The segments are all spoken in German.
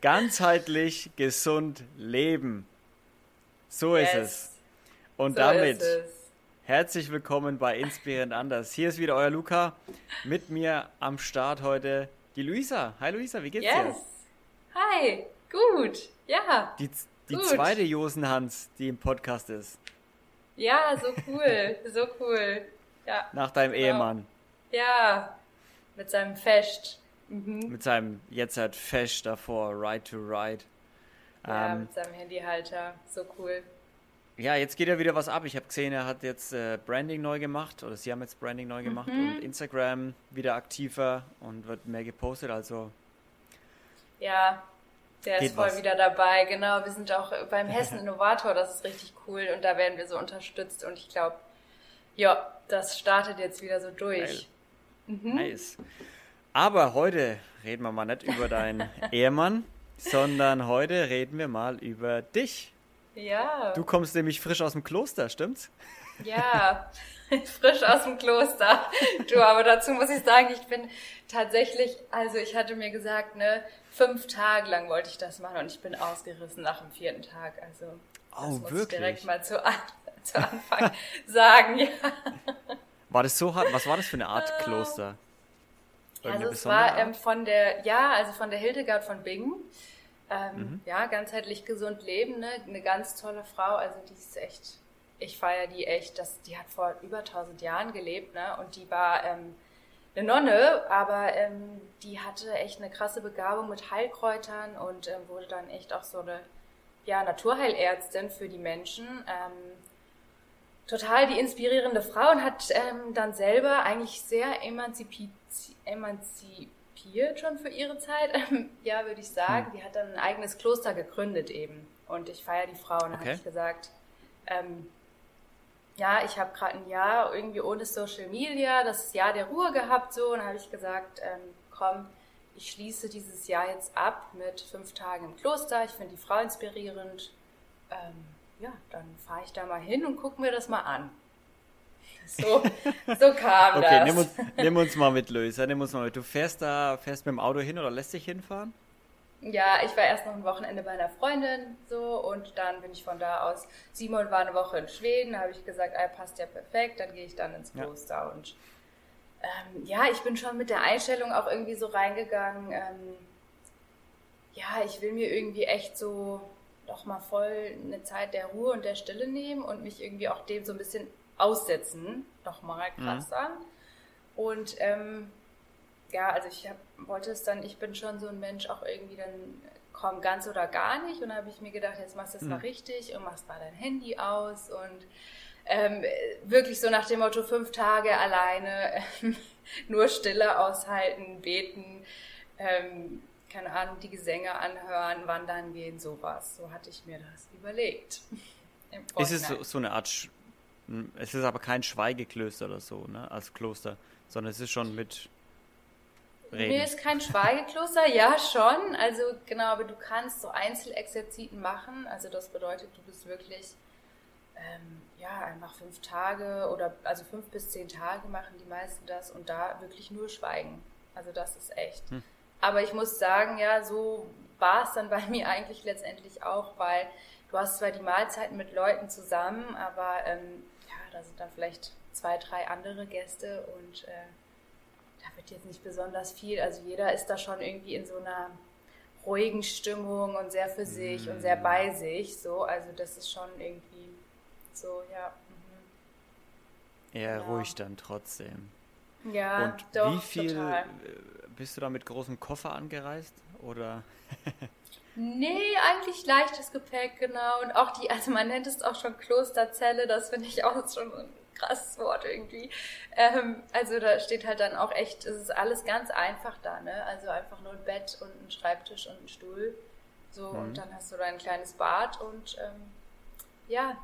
Ganzheitlich gesund leben. So yes. ist es. Und so damit es. herzlich willkommen bei Inspirierend Anders. Hier ist wieder euer Luca. Mit mir am Start heute die Luisa. Hi Luisa, wie geht's yes. dir? Hi, gut. Ja. Die, die gut. zweite Josenhans, die im Podcast ist. Ja, so cool. so cool. Ja. Nach deinem genau. Ehemann. Ja, mit seinem Fest. Mhm. Mit seinem jetzt halt Fesch davor, Ride to Ride. Ja, ähm, mit seinem Handyhalter. So cool. Ja, jetzt geht ja wieder was ab. Ich habe gesehen, er hat jetzt äh, Branding neu gemacht oder sie haben jetzt Branding neu gemacht mhm. und Instagram wieder aktiver und wird mehr gepostet. Also ja, der ist voll was. wieder dabei. Genau, wir sind auch beim Hessen Innovator. Das ist richtig cool und da werden wir so unterstützt und ich glaube, ja, das startet jetzt wieder so durch. Mhm. Nice. Aber heute reden wir mal nicht über deinen Ehemann, sondern heute reden wir mal über dich. Ja. Du kommst nämlich frisch aus dem Kloster, stimmt's? Ja, frisch aus dem Kloster. Du, aber dazu muss ich sagen, ich bin tatsächlich, also ich hatte mir gesagt, ne, fünf Tage lang wollte ich das machen und ich bin ausgerissen nach dem vierten Tag. Also das oh, muss wirklich? ich direkt mal zu, zu Anfang sagen, ja. War das so hart? Was war das für eine Art Kloster? Also es war ähm, von der, ja, also von der Hildegard von Bingen. Ähm, mhm. Ja, ganzheitlich gesund leben, ne? eine ganz tolle Frau. Also die ist echt, ich feiere die echt. Das, die hat vor über 1000 Jahren gelebt, ne? Und die war ähm, eine Nonne, aber ähm, die hatte echt eine krasse Begabung mit Heilkräutern und ähm, wurde dann echt auch so eine ja, Naturheilärztin für die Menschen. Ähm, total die inspirierende Frau und hat ähm, dann selber eigentlich sehr emanzipiert, emanzipiert schon für ihre Zeit, ähm, ja, würde ich sagen. Hm. Die hat dann ein eigenes Kloster gegründet eben. Und ich feiere die Frau und dann okay. habe ich gesagt, ähm, ja, ich habe gerade ein Jahr irgendwie ohne Social Media, das Jahr der Ruhe gehabt so und habe ich gesagt, ähm, komm, ich schließe dieses Jahr jetzt ab mit fünf Tagen im Kloster. Ich finde die Frau inspirierend. Ähm, ja, dann fahre ich da mal hin und gucke mir das mal an. So, so kam okay, das. Nimm uns, nimm uns mal mit, Luisa. Nimm uns mal mit. Du fährst da, fährst mit dem Auto hin oder lässt dich hinfahren? Ja, ich war erst noch ein Wochenende bei einer Freundin so und dann bin ich von da aus. Simon war eine Woche in Schweden, da habe ich gesagt, ah, passt ja perfekt, dann gehe ich dann ins Kloster ja. und ähm, ja, ich bin schon mit der Einstellung auch irgendwie so reingegangen. Ähm, ja, ich will mir irgendwie echt so doch mal voll eine Zeit der Ruhe und der Stille nehmen und mich irgendwie auch dem so ein bisschen aussetzen, nochmal krasser. Mhm. Und ähm, ja, also ich hab, wollte es dann, ich bin schon so ein Mensch auch irgendwie dann, komm, ganz oder gar nicht. Und da habe ich mir gedacht, jetzt machst du es mhm. mal richtig und machst mal dein Handy aus und ähm, wirklich so nach dem Motto fünf Tage alleine, äh, nur Stille aushalten, beten, ähm, keine Ahnung, die Gesänge anhören, wandern gehen, sowas. So hatte ich mir das überlegt. Ist es so, so, eine Art, es ist aber kein Schweigeklöster oder so, ne, als Kloster, sondern es ist schon mit Reden. Nee, ist kein Schweigekloster, ja schon, also genau, aber du kannst so Einzelexerziten machen, also das bedeutet, du bist wirklich, ähm, ja, einfach fünf Tage oder, also fünf bis zehn Tage machen die meisten das und da wirklich nur schweigen. Also das ist echt. Hm. Aber ich muss sagen, ja, so war es dann bei mir eigentlich letztendlich auch, weil du hast zwar die Mahlzeiten mit Leuten zusammen, aber ähm, da sind dann vielleicht zwei, drei andere Gäste und äh, da wird jetzt nicht besonders viel. Also jeder ist da schon irgendwie in so einer ruhigen Stimmung und sehr für sich mm. und sehr bei sich. So, also das ist schon irgendwie so, ja. Mhm. Eher ja. ruhig dann trotzdem. Ja, und doch, wie viel total. bist du da mit großem Koffer angereist oder? nee, eigentlich leichtes Gepäck, genau. Und auch die, also man nennt es auch schon Klosterzelle, das finde ich auch schon ein krasses Wort irgendwie. Ähm, also da steht halt dann auch echt, es ist alles ganz einfach da, ne? Also einfach nur ein Bett und ein Schreibtisch und ein Stuhl. So, mhm. und dann hast du da ein kleines Bad und ähm, ja,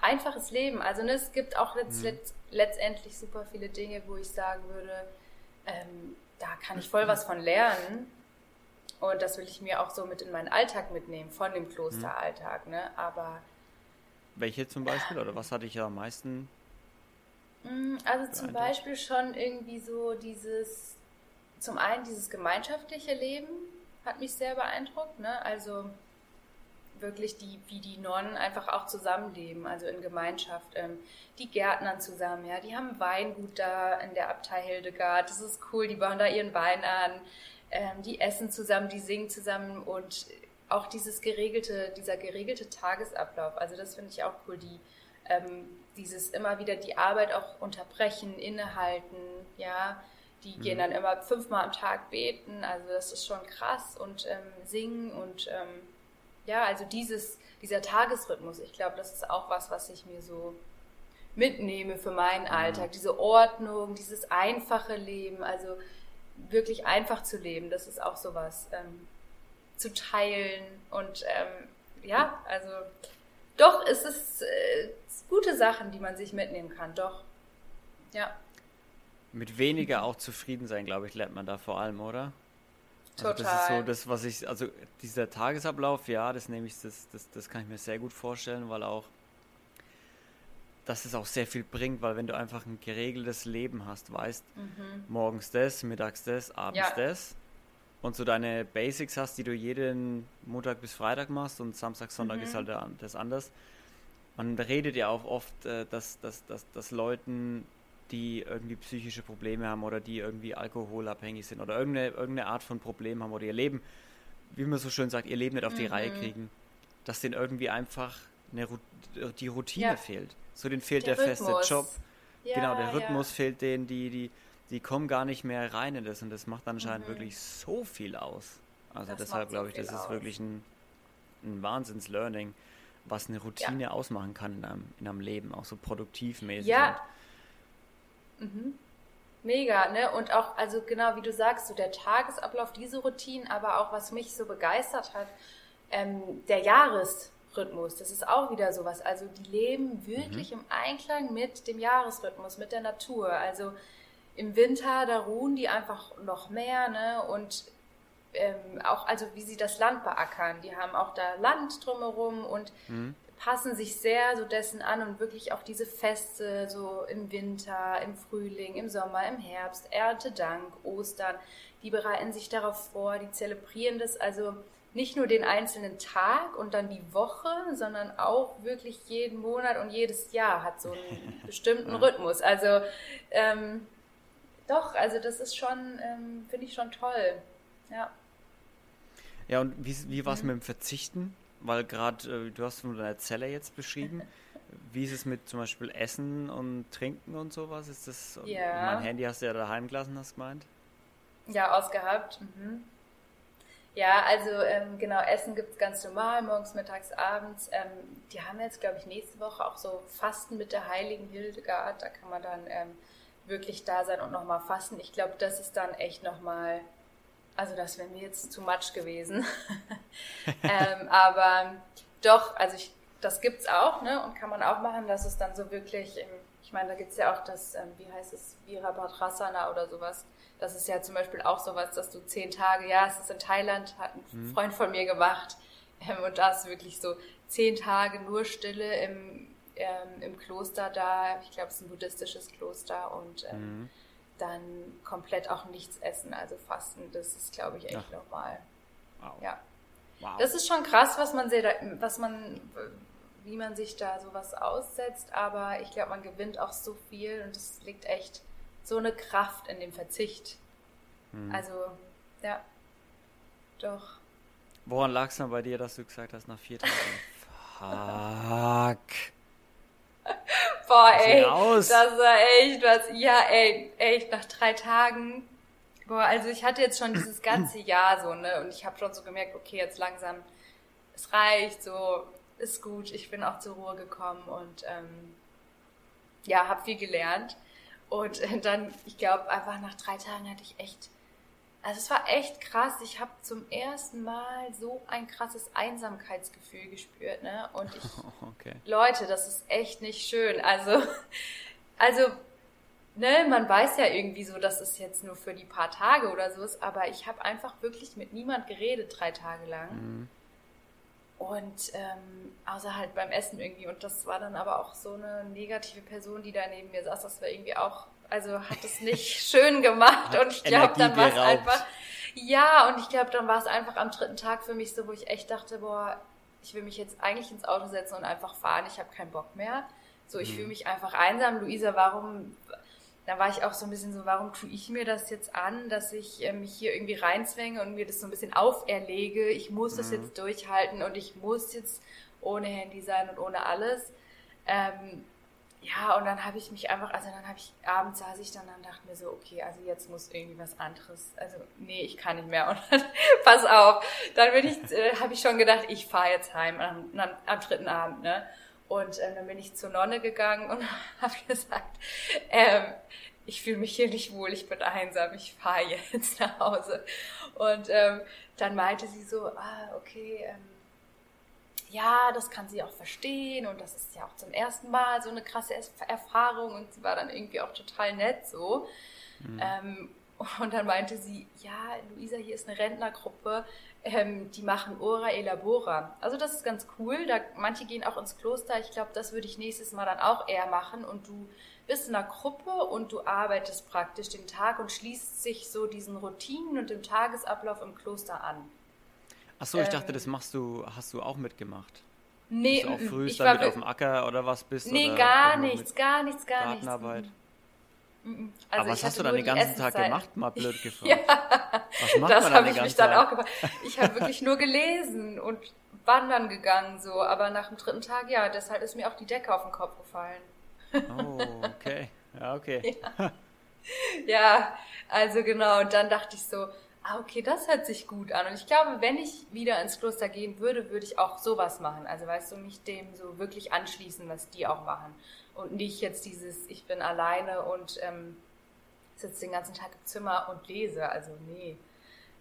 einfaches Leben. Also ne, es gibt auch letzt, mhm. letztendlich super viele Dinge, wo ich sagen würde, ähm, da kann ich voll was von lernen. Und das will ich mir auch so mit in meinen Alltag mitnehmen, von dem Klosteralltag. Ne? Aber welche zum Beispiel? Oder was hatte ich ja am meisten? Mm, also zum Beispiel schon irgendwie so dieses, zum einen dieses gemeinschaftliche Leben hat mich sehr beeindruckt. Ne? Also wirklich die, wie die Nonnen einfach auch zusammenleben, also in Gemeinschaft. Ähm, die Gärtnern zusammen, ja, die haben Weingut da in der Abtei Hildegard. Das ist cool, die bauen da ihren Wein an. Ähm, die essen zusammen, die singen zusammen und auch dieses geregelte, dieser geregelte Tagesablauf. Also das finde ich auch cool, die ähm, dieses immer wieder die Arbeit auch unterbrechen, innehalten, ja. Die mhm. gehen dann immer fünfmal am Tag beten, also das ist schon krass und ähm, singen und ähm, ja, also dieses, dieser Tagesrhythmus, ich glaube, das ist auch was, was ich mir so mitnehme für meinen mhm. Alltag. Diese Ordnung, dieses einfache Leben, also wirklich einfach zu leben, das ist auch sowas ähm, zu teilen und ähm, ja, also doch, es ist, äh, gute Sachen, die man sich mitnehmen kann, doch. Ja. Mit weniger auch zufrieden sein, glaube ich, lernt man da vor allem, oder? Also Total. das ist so das, was ich, also dieser Tagesablauf, ja, das nehme ich, das, das, das kann ich mir sehr gut vorstellen, weil auch, dass es auch sehr viel bringt, weil wenn du einfach ein geregeltes Leben hast, weißt, mhm. morgens das, mittags das, abends ja. das und so deine Basics hast, die du jeden Montag bis Freitag machst und Samstag, Sonntag mhm. ist halt das anders. Man redet ja auch oft, äh, dass, dass, dass, dass Leuten die irgendwie psychische Probleme haben oder die irgendwie alkoholabhängig sind oder irgendeine, irgendeine Art von Problem haben oder ihr Leben, wie man so schön sagt, ihr Leben nicht auf die mhm. Reihe kriegen, dass denen irgendwie einfach eine, die Routine ja. fehlt. So denen fehlt der, der feste Job. Ja, genau, der Rhythmus ja. fehlt denen, die, die, die kommen gar nicht mehr rein in das und das macht anscheinend mhm. wirklich so viel aus. Also das deshalb glaube ich, das aus. ist wirklich ein, ein Wahnsinns-Learning, was eine Routine ausmachen kann in einem, in einem Leben, auch so produktivmäßig. Ja, Mhm. Mega, ne? Und auch, also genau wie du sagst, so der Tagesablauf, diese Routinen, aber auch was mich so begeistert hat, ähm, der Jahresrhythmus, das ist auch wieder sowas. Also die leben wirklich mhm. im Einklang mit dem Jahresrhythmus, mit der Natur. Also im Winter, da ruhen die einfach noch mehr, ne? Und ähm, auch, also wie sie das Land beackern. Die haben auch da Land drumherum und mhm passen sich sehr so dessen an und wirklich auch diese Feste so im Winter, im Frühling, im Sommer, im Herbst, Erntedank, Ostern, die bereiten sich darauf vor, die zelebrieren das also nicht nur den einzelnen Tag und dann die Woche, sondern auch wirklich jeden Monat und jedes Jahr hat so einen bestimmten Rhythmus. Also ähm, doch, also das ist schon, ähm, finde ich schon toll. Ja. Ja, und wie, wie war es mhm. mit dem Verzichten? weil gerade, äh, du hast von deiner Zelle jetzt beschrieben. Wie ist es mit zum Beispiel Essen und Trinken und sowas? Ist das, ja. mein Handy hast du ja daheim gelassen, hast du gemeint? Ja, ausgehabt. Mhm. Ja, also ähm, genau, Essen gibt es ganz normal, morgens, mittags, abends. Ähm, die haben jetzt, glaube ich, nächste Woche auch so Fasten mit der heiligen Hildegard. Da kann man dann ähm, wirklich da sein und nochmal fasten. Ich glaube, das ist dann echt nochmal also das wäre mir jetzt zu much gewesen. ähm, aber doch, also ich, das gibt's auch, ne? Und kann man auch machen, dass es dann so wirklich, ich meine, da gibt's ja auch das, ähm, wie heißt es, Virabhadrasana oder sowas. Das ist ja zum Beispiel auch sowas, dass du zehn Tage, ja, es ist in Thailand, hat ein mhm. Freund von mir gemacht. Ähm, und da ist wirklich so zehn Tage nur Stille im, ähm, im Kloster da. Ich glaube, es ist ein buddhistisches Kloster und ähm, mhm dann komplett auch nichts essen, also fasten, das ist, glaube ich, echt Ach. normal. Wow. Ja. Wow. Das ist schon krass, was man, sehr, was man, wie man sich da sowas aussetzt, aber ich glaube, man gewinnt auch so viel und es liegt echt so eine Kraft in dem Verzicht. Hm. Also, ja, doch. Woran lag es dann bei dir, dass du gesagt hast, nach vier Tagen? Fuck. Boah, ey, das war echt was. Ja, ey, echt, nach drei Tagen. Boah, also ich hatte jetzt schon dieses ganze Jahr so, ne, und ich habe schon so gemerkt, okay, jetzt langsam, es reicht, so, ist gut. Ich bin auch zur Ruhe gekommen und ähm, ja, habe viel gelernt. Und dann, ich glaube, einfach nach drei Tagen hatte ich echt also es war echt krass. Ich habe zum ersten Mal so ein krasses Einsamkeitsgefühl gespürt, ne? Und ich, okay. Leute, das ist echt nicht schön. Also, also, ne, man weiß ja irgendwie so, dass es jetzt nur für die paar Tage oder so ist, aber ich habe einfach wirklich mit niemand geredet drei Tage lang. Mhm. Und ähm, außer halt beim Essen irgendwie. Und das war dann aber auch so eine negative Person, die da neben mir saß. Das war irgendwie auch also hat es nicht schön gemacht und ich glaube, dann war es einfach. Ja, und ich glaube, dann war es einfach am dritten Tag für mich so, wo ich echt dachte, boah, ich will mich jetzt eigentlich ins Auto setzen und einfach fahren, ich habe keinen Bock mehr. So, ich mhm. fühle mich einfach einsam. Luisa, warum, da war ich auch so ein bisschen so, warum tue ich mir das jetzt an, dass ich äh, mich hier irgendwie reinzwänge und mir das so ein bisschen auferlege. Ich muss das mhm. jetzt durchhalten und ich muss jetzt ohne Handy sein und ohne alles. Ähm, ja, und dann habe ich mich einfach, also dann habe ich, abends saß ich dann und dachte mir so, okay, also jetzt muss irgendwie was anderes, also nee, ich kann nicht mehr. Und dann, pass auf, dann bin ich, äh, habe ich schon gedacht, ich fahre jetzt heim am, am, am, dritten Abend, ne? Und äh, dann bin ich zur Nonne gegangen und habe gesagt, ähm, ich fühle mich hier nicht wohl, ich bin einsam, ich fahre jetzt nach Hause. Und ähm, dann meinte sie so, ah, okay, ähm, ja, das kann sie auch verstehen und das ist ja auch zum ersten Mal so eine krasse Erfahrung und sie war dann irgendwie auch total nett so. Mhm. Ähm, und dann meinte sie, ja, Luisa, hier ist eine Rentnergruppe, ähm, die machen Ora Elabora. Also das ist ganz cool. Da, manche gehen auch ins Kloster. Ich glaube, das würde ich nächstes Mal dann auch eher machen. Und du bist in einer Gruppe und du arbeitest praktisch den Tag und schließt sich so diesen Routinen und dem Tagesablauf im Kloster an. Achso, ich ähm, dachte, das machst du, hast du auch mitgemacht. Nee, du auch früh ich damit auf dem Acker oder was bist? Nee, gar nichts, gar nichts, gar Gartenarbeit. nichts. Also Aber was hast du dann den ganzen Tag gemacht, mal blöd gefragt? ja, was macht das habe ich mich dann Tag? auch gefragt. Ich habe wirklich nur gelesen und wandern gegangen so, aber nach dem dritten Tag, ja, deshalb ist mir auch die Decke auf den Kopf gefallen. oh, okay. Ja, okay. ja. ja, also genau, und dann dachte ich so, ah, okay, das hört sich gut an. Und ich glaube, wenn ich wieder ins Kloster gehen würde, würde ich auch sowas machen. Also weißt du, mich dem so wirklich anschließen, was die auch machen. Und nicht jetzt dieses, ich bin alleine und ähm, sitze den ganzen Tag im Zimmer und lese. Also nee.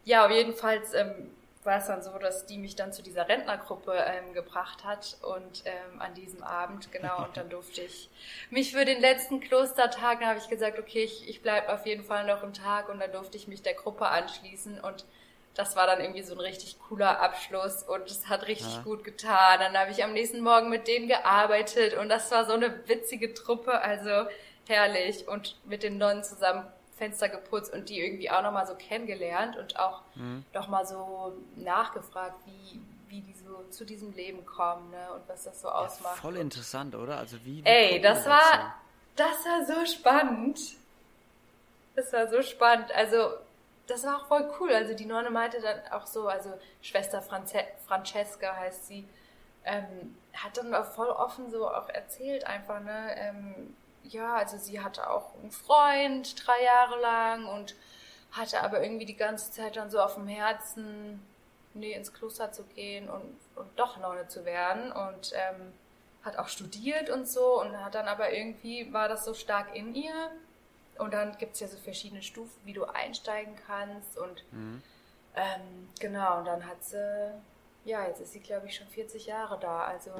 Ja, auf jeden Fall ähm, war es dann so, dass die mich dann zu dieser Rentnergruppe ähm, gebracht hat und ähm, an diesem Abend, genau, und dann durfte ich mich für den letzten Klostertag, dann habe ich gesagt, okay, ich, ich bleibe auf jeden Fall noch im Tag und dann durfte ich mich der Gruppe anschließen und das war dann irgendwie so ein richtig cooler Abschluss und es hat richtig ja. gut getan. Dann habe ich am nächsten Morgen mit denen gearbeitet und das war so eine witzige Truppe, also herrlich und mit den Nonnen zusammen Fenster geputzt und die irgendwie auch nochmal so kennengelernt und auch mhm. nochmal so nachgefragt, wie, wie die so zu diesem Leben kommen ne, und was das so ausmacht. Ja, voll interessant, oder? Also wie, wie Ey, das war, das war so spannend. Das war so spannend. Also, das war auch voll cool. Also die Nonne meinte dann auch so, also Schwester Franze Francesca heißt sie, ähm, hat dann auch voll offen so auch erzählt einfach, ne, ähm, ja, also sie hatte auch einen Freund drei Jahre lang und hatte aber irgendwie die ganze Zeit dann so auf dem Herzen, nee, ins Kloster zu gehen und, und doch Nonne zu werden und ähm, hat auch studiert und so und hat dann aber irgendwie war das so stark in ihr und dann gibt es ja so verschiedene Stufen, wie du einsteigen kannst und mhm. ähm, genau und dann hat sie, ja, jetzt ist sie glaube ich schon 40 Jahre da, also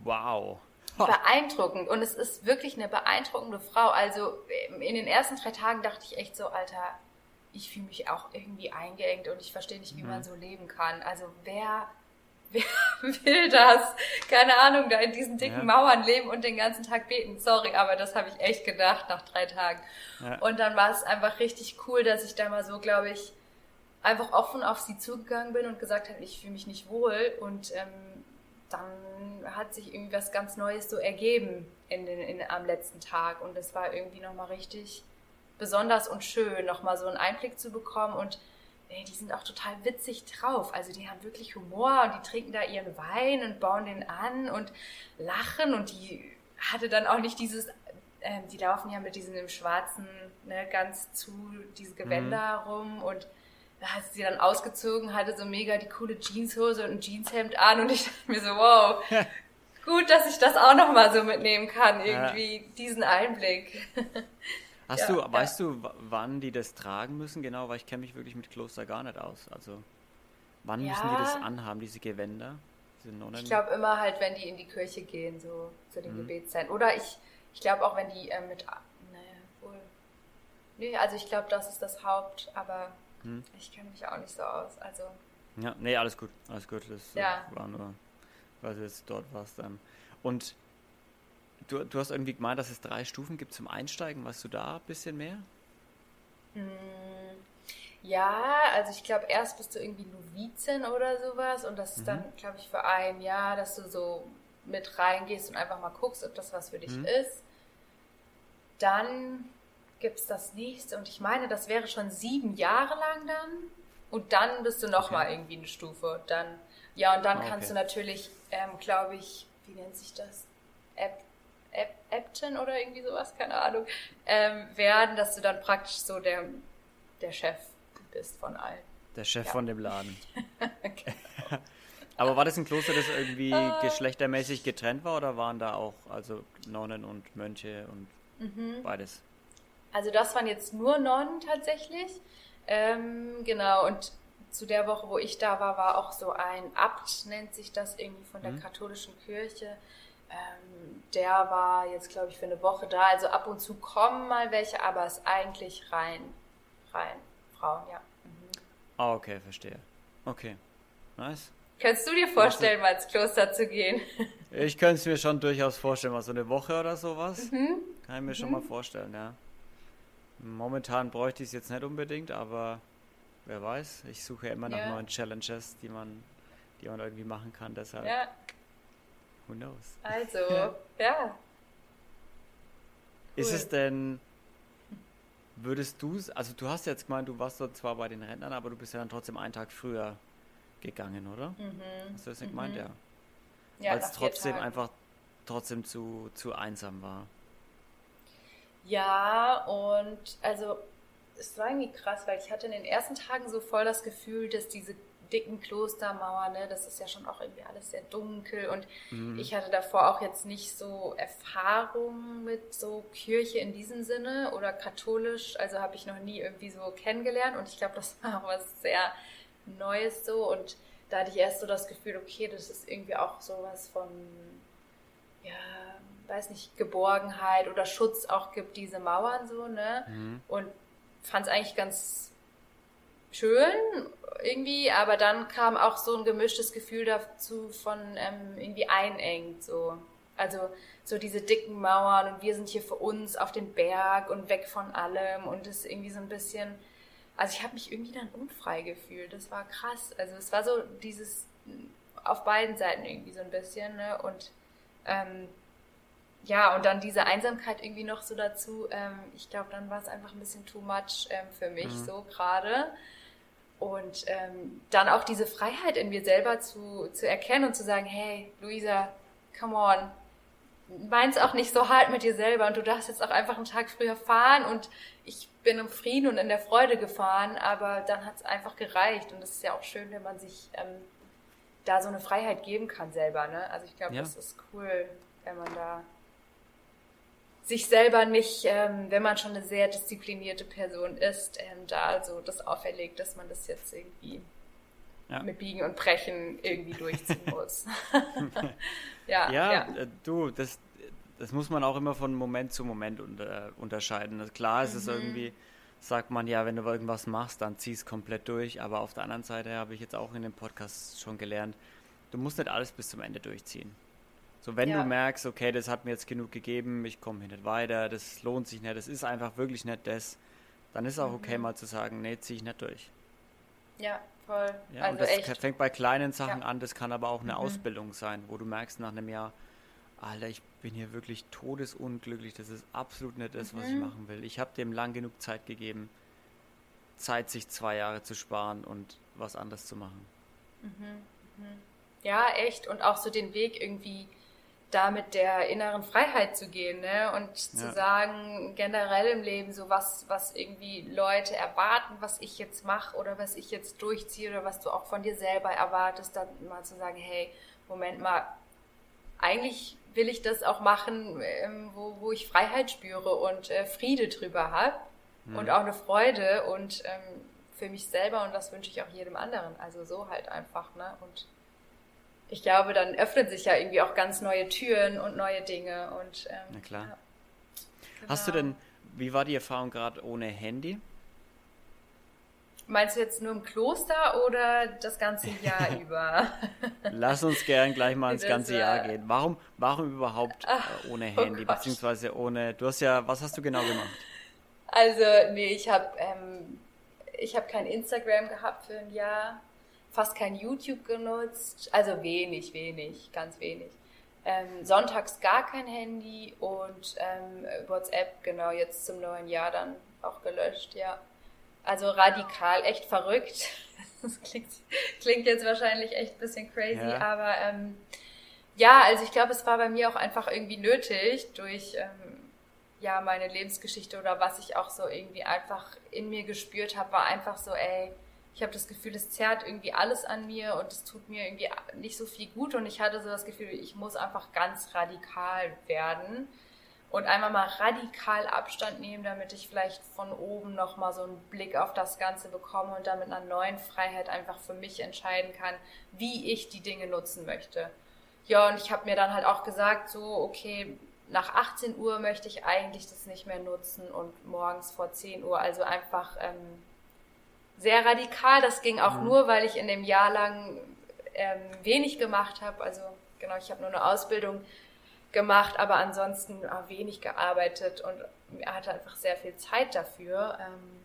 Wow beeindruckend. Und es ist wirklich eine beeindruckende Frau. Also in den ersten drei Tagen dachte ich echt so, Alter, ich fühle mich auch irgendwie eingeengt und ich verstehe nicht, wie mhm. man so leben kann. Also wer, wer will das? Keine Ahnung, da in diesen dicken ja. Mauern leben und den ganzen Tag beten. Sorry, aber das habe ich echt gedacht nach drei Tagen. Ja. Und dann war es einfach richtig cool, dass ich da mal so, glaube ich, einfach offen auf sie zugegangen bin und gesagt habe, ich fühle mich nicht wohl und ähm, dann hat sich irgendwie was ganz Neues so ergeben in den, in, am letzten Tag und es war irgendwie nochmal richtig besonders und schön, nochmal so einen Einblick zu bekommen und ey, die sind auch total witzig drauf. Also die haben wirklich Humor und die trinken da ihren Wein und bauen den an und lachen und die hatte dann auch nicht dieses, äh, die laufen ja mit diesem im schwarzen, ne, ganz zu, diese Gewänder mhm. rum und da hat sie dann ausgezogen, hatte so mega die coole Jeanshose und ein Jeanshemd an und ich dachte mir so, wow, gut, dass ich das auch nochmal so mitnehmen kann, irgendwie, ja. diesen Einblick. Hast ja, du, ja. weißt du, wann die das tragen müssen, genau, weil ich kenne mich wirklich mit Kloster gar nicht aus. Also, wann müssen die das anhaben, diese Gewänder? Diese ich glaube immer halt, wenn die in die Kirche gehen, so zu den mhm. Gebetszeiten. Oder ich, ich glaube auch, wenn die äh, mit, naja, wohl, nee, also ich glaube, das ist das Haupt, aber hm. Ich kenne mich auch nicht so aus. Also. Ja, nee, alles gut, alles gut. Das äh, ja. war nur, weil du jetzt dort warst. Ähm. Und du, du hast irgendwie gemeint, dass es drei Stufen gibt zum Einsteigen. Weißt du da ein bisschen mehr? Hm. Ja, also ich glaube, erst bist du irgendwie Novizin oder sowas und das ist mhm. dann, glaube ich, für ein Jahr, dass du so mit reingehst und einfach mal guckst, ob das was für dich mhm. ist. Dann gibt es das nächste und ich meine, das wäre schon sieben Jahre lang dann und dann bist du nochmal okay. irgendwie eine Stufe. Dann, ja, und dann ah, okay. kannst du natürlich, ähm, glaube ich, wie nennt sich das? App, Appton oder irgendwie sowas, keine Ahnung, ähm, werden, dass du dann praktisch so der, der Chef bist von allen. Der Chef ja. von dem Laden. genau. Aber war das ein Kloster, das irgendwie uh, geschlechtermäßig getrennt war oder waren da auch also Nonnen und Mönche und mhm. beides? Also das waren jetzt nur Nonnen tatsächlich. Ähm, genau, und zu der Woche, wo ich da war, war auch so ein Abt, nennt sich das irgendwie von der mhm. katholischen Kirche. Ähm, der war jetzt, glaube ich, für eine Woche da. Also ab und zu kommen mal welche, aber es ist eigentlich rein, rein Frauen, ja. Mhm. Ah, okay, verstehe. Okay, nice. Könntest du dir vorstellen, mal ins Kloster zu gehen? Ich könnte es mir schon durchaus vorstellen, mal so eine Woche oder sowas. Mhm. Kann ich mir mhm. schon mal vorstellen, ja. Momentan bräuchte ich es jetzt nicht unbedingt, aber wer weiß. Ich suche ja immer nach ja. neuen Challenges, die man, die man irgendwie machen kann. Deshalb. Ja. Who knows? Also, ja. Cool. Ist es denn, würdest du, also du hast jetzt gemeint, du warst dort zwar bei den Rentnern, aber du bist ja dann trotzdem einen Tag früher gegangen, oder? Mhm. Hast du das nicht mhm. gemeint, ja? Ja, Weil es trotzdem einfach trotzdem zu, zu einsam war. Ja, und also es war irgendwie krass, weil ich hatte in den ersten Tagen so voll das Gefühl, dass diese dicken Klostermauern, ne, das ist ja schon auch irgendwie alles sehr dunkel und mhm. ich hatte davor auch jetzt nicht so Erfahrung mit so Kirche in diesem Sinne oder katholisch, also habe ich noch nie irgendwie so kennengelernt und ich glaube, das war auch was sehr Neues so und da hatte ich erst so das Gefühl, okay, das ist irgendwie auch sowas von, ja, weiß nicht, Geborgenheit oder Schutz auch gibt, diese Mauern so, ne? Mhm. Und fand es eigentlich ganz schön irgendwie, aber dann kam auch so ein gemischtes Gefühl dazu von ähm, irgendwie einengt, so. Also so diese dicken Mauern und wir sind hier für uns auf dem Berg und weg von allem und es ist irgendwie so ein bisschen, also ich habe mich irgendwie dann unfrei gefühlt. Das war krass. Also es war so dieses auf beiden Seiten irgendwie so ein bisschen, ne? Und ähm, ja, und dann diese Einsamkeit irgendwie noch so dazu. Ähm, ich glaube, dann war es einfach ein bisschen too much ähm, für mich mhm. so gerade. Und ähm, dann auch diese Freiheit in mir selber zu, zu erkennen und zu sagen, hey, Luisa, come on, meinst auch nicht so hart mit dir selber und du darfst jetzt auch einfach einen Tag früher fahren und ich bin im Frieden und in der Freude gefahren, aber dann hat es einfach gereicht und es ist ja auch schön, wenn man sich ähm, da so eine Freiheit geben kann selber, ne? Also ich glaube, ja. das ist cool, wenn man da sich selber nicht, ähm, wenn man schon eine sehr disziplinierte Person ist, ähm, da so das auferlegt, dass man das jetzt irgendwie ja. mit Biegen und Brechen irgendwie durchziehen muss. ja, ja, ja, äh, du, das, das muss man auch immer von Moment zu Moment unter, unterscheiden. Also klar ist mhm. es irgendwie, sagt man ja, wenn du irgendwas machst, dann zieh es komplett durch. Aber auf der anderen Seite habe ich jetzt auch in dem Podcast schon gelernt, du musst nicht alles bis zum Ende durchziehen. So, wenn ja. du merkst, okay, das hat mir jetzt genug gegeben, ich komme hier nicht weiter, das lohnt sich nicht, das ist einfach wirklich nicht das, dann ist auch okay, mhm. mal zu sagen, nee, ziehe ich nicht durch. Ja, voll. Ja, also und das echt. fängt bei kleinen Sachen ja. an, das kann aber auch eine mhm. Ausbildung sein, wo du merkst nach einem Jahr, Alter, ich bin hier wirklich todesunglücklich, das ist absolut nicht das, mhm. was ich mhm. machen will. Ich habe dem lang genug Zeit gegeben, Zeit, sich zwei Jahre zu sparen und was anderes zu machen. Mhm. mhm. Ja, echt. Und auch so den Weg irgendwie da mit der inneren Freiheit zu gehen ne? und zu ja. sagen, generell im Leben so was, was irgendwie Leute erwarten, was ich jetzt mache oder was ich jetzt durchziehe oder was du auch von dir selber erwartest, dann mal zu sagen, hey, Moment mal, eigentlich will ich das auch machen, ähm, wo, wo ich Freiheit spüre und äh, Friede drüber habe mhm. und auch eine Freude und ähm, für mich selber und das wünsche ich auch jedem anderen. Also so halt einfach, ne? Und ich glaube, dann öffnen sich ja irgendwie auch ganz neue Türen und neue Dinge. Und, ähm, Na klar. Ja. Genau. Hast du denn, wie war die Erfahrung gerade ohne Handy? Meinst du jetzt nur im Kloster oder das ganze Jahr über? Lass uns gern gleich mal ins ganze Jahr gehen. Warum, warum überhaupt Ach, äh, ohne oh Handy, oh beziehungsweise ohne, du hast ja, was hast du genau gemacht? Also, nee, ich habe ähm, ich habe kein Instagram gehabt für ein Jahr, fast kein YouTube genutzt, also wenig, wenig, ganz wenig. Ähm, sonntags gar kein Handy und ähm, WhatsApp, genau, jetzt zum neuen Jahr dann auch gelöscht, ja. Also radikal, echt verrückt. Das klingt, klingt jetzt wahrscheinlich echt ein bisschen crazy, ja. aber ähm, ja, also ich glaube, es war bei mir auch einfach irgendwie nötig durch ähm, ja meine Lebensgeschichte oder was ich auch so irgendwie einfach in mir gespürt habe, war einfach so, ey, ich habe das Gefühl, es zerrt irgendwie alles an mir und es tut mir irgendwie nicht so viel gut und ich hatte so das Gefühl, ich muss einfach ganz radikal werden und einmal mal radikal Abstand nehmen, damit ich vielleicht von oben nochmal so einen Blick auf das Ganze bekomme und dann mit einer neuen Freiheit einfach für mich entscheiden kann, wie ich die Dinge nutzen möchte. Ja, und ich habe mir dann halt auch gesagt, so, okay, nach 18 Uhr möchte ich eigentlich das nicht mehr nutzen und morgens vor 10 Uhr, also einfach ähm, sehr radikal. Das ging auch mhm. nur, weil ich in dem Jahr lang ähm, wenig gemacht habe. Also genau, ich habe nur eine Ausbildung gemacht, aber ansonsten äh, wenig gearbeitet und hatte einfach sehr viel Zeit dafür. Ähm,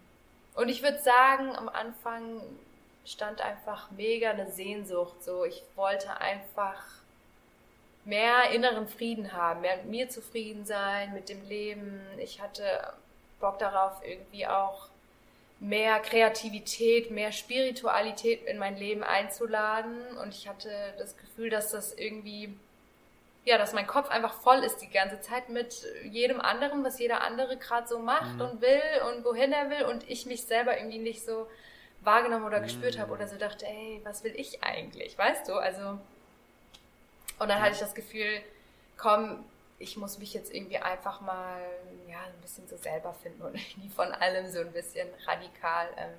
und ich würde sagen, am Anfang stand einfach mega eine Sehnsucht. So, ich wollte einfach mehr inneren Frieden haben, mehr mit mir zufrieden sein, mit dem Leben. Ich hatte Bock darauf, irgendwie auch mehr Kreativität, mehr Spiritualität in mein Leben einzuladen. Und ich hatte das Gefühl, dass das irgendwie, ja, dass mein Kopf einfach voll ist die ganze Zeit mit jedem anderen, was jeder andere gerade so macht mhm. und will und wohin er will und ich mich selber irgendwie nicht so wahrgenommen oder gespürt mhm. habe oder so dachte, ey, was will ich eigentlich, weißt du? Also, und dann ja. hatte ich das Gefühl, komm, ich muss mich jetzt irgendwie einfach mal ja, ein bisschen so selber finden und nie von allem so ein bisschen radikal ähm,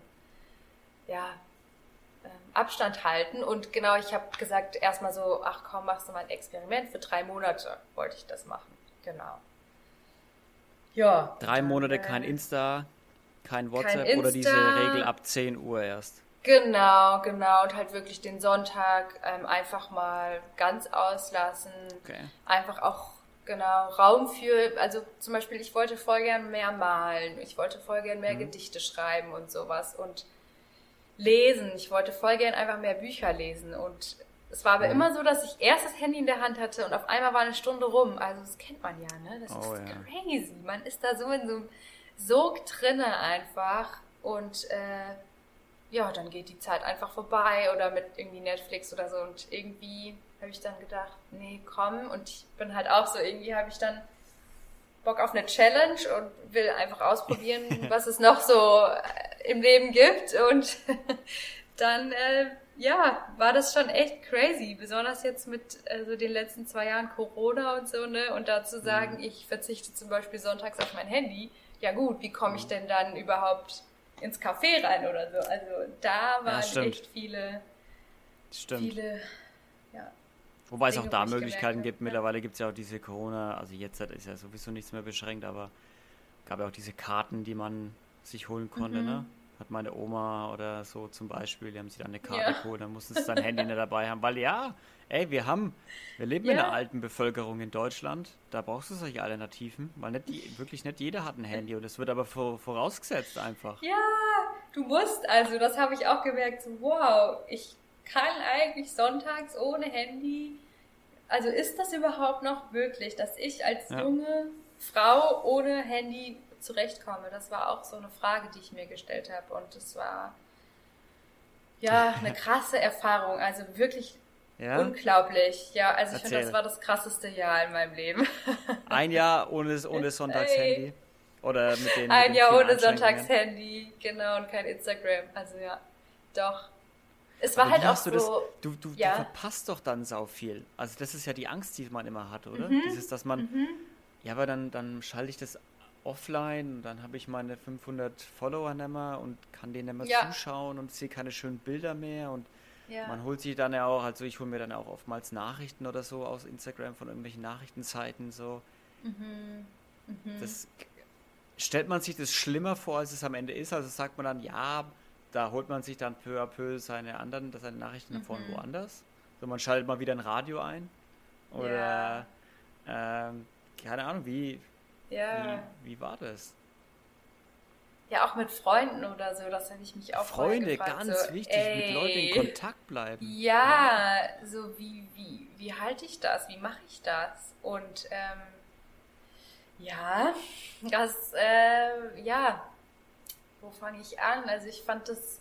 ja, ähm, Abstand halten. Und genau, ich habe gesagt, erstmal so, ach komm, machst du mal ein Experiment. Für drei Monate wollte ich das machen. Genau. Ja. Drei Monate kein äh, Insta, kein WhatsApp kein Insta. oder diese Regel ab 10 Uhr erst. Genau, genau. Und halt wirklich den Sonntag ähm, einfach mal ganz auslassen. Okay. Einfach auch Genau, Raum für, also zum Beispiel, ich wollte voll gern mehr malen, ich wollte voll gern mehr mhm. Gedichte schreiben und sowas und lesen. Ich wollte voll gern einfach mehr Bücher lesen und es war aber mhm. immer so, dass ich erst das Handy in der Hand hatte und auf einmal war eine Stunde rum. Also das kennt man ja, ne? Das oh, ist ja. crazy. Man ist da so in so einem Sog drinne einfach und äh, ja, dann geht die Zeit einfach vorbei oder mit irgendwie Netflix oder so und irgendwie habe ich dann gedacht, nee, komm. Und ich bin halt auch so, irgendwie habe ich dann Bock auf eine Challenge und will einfach ausprobieren, was es noch so äh, im Leben gibt. Und dann, äh, ja, war das schon echt crazy. Besonders jetzt mit also den letzten zwei Jahren Corona und so, ne? Und dazu sagen, mhm. ich verzichte zum Beispiel sonntags auf mein Handy. Ja gut, wie komme ich mhm. denn dann überhaupt ins Café rein oder so? Also da waren ja, echt viele, viele Wobei es auch da Möglichkeiten gibt. Ja. Mittlerweile gibt es ja auch diese Corona, also jetzt ist ja sowieso nichts mehr beschränkt, aber gab ja auch diese Karten, die man sich holen konnte, mhm. ne? Hat meine Oma oder so zum Beispiel, die haben sich dann eine Karte ja. geholt, dann mussten sie sein Handy nicht dabei haben, weil ja, ey, wir haben, wir leben ja. in einer alten Bevölkerung in Deutschland, da brauchst du solche Alternativen, weil nicht, wirklich nicht jeder hat ein Handy und das wird aber vorausgesetzt einfach. Ja, du musst, also das habe ich auch gemerkt, so, wow, ich kann eigentlich sonntags ohne Handy also ist das überhaupt noch möglich, dass ich als ja. junge Frau ohne Handy zurechtkomme? Das war auch so eine Frage, die ich mir gestellt habe. Und das war ja eine krasse Erfahrung. Also wirklich ja? unglaublich. Ja, also ich finde, das war das krasseste Jahr in meinem Leben. Ein Jahr ohne, ohne Sonntagshandy. Oder mit den, Ein mit den Jahr ohne Sonntagshandy, genau, und kein Instagram. Also ja, doch. Es war halt auch so. Das, du, du, ja. du, verpasst doch dann sau viel. Also das ist ja die Angst, die man immer hat, oder? Mhm. Dieses, dass man, mhm. ja, aber dann, dann schalte ich das offline und dann habe ich meine 500 Follower nicht mehr und kann denen nicht mehr ja. zuschauen und sehe keine schönen Bilder mehr und ja. man holt sich dann ja auch, also ich hole mir dann auch oftmals Nachrichten oder so aus Instagram von irgendwelchen Nachrichtenseiten so. Mhm. Mhm. Das stellt man sich das schlimmer vor, als es am Ende ist. Also sagt man dann, ja, da holt man sich dann peu à peu seine anderen, seine Nachrichten mhm. von woanders. So, man schaltet mal wieder ein Radio ein. Oder ja. ähm, keine Ahnung, wie, ja. wie, wie war das? ja, auch mit Freunden oder so, das habe ich mich auch Freunde, gefragt, ganz so, wichtig, ey, mit Leuten in Kontakt bleiben. Ja, ja, so wie, wie, wie halte ich das? Wie mache ich das? Und ähm, ja, das, äh, ja, wo fange ich an? Also ich fand das,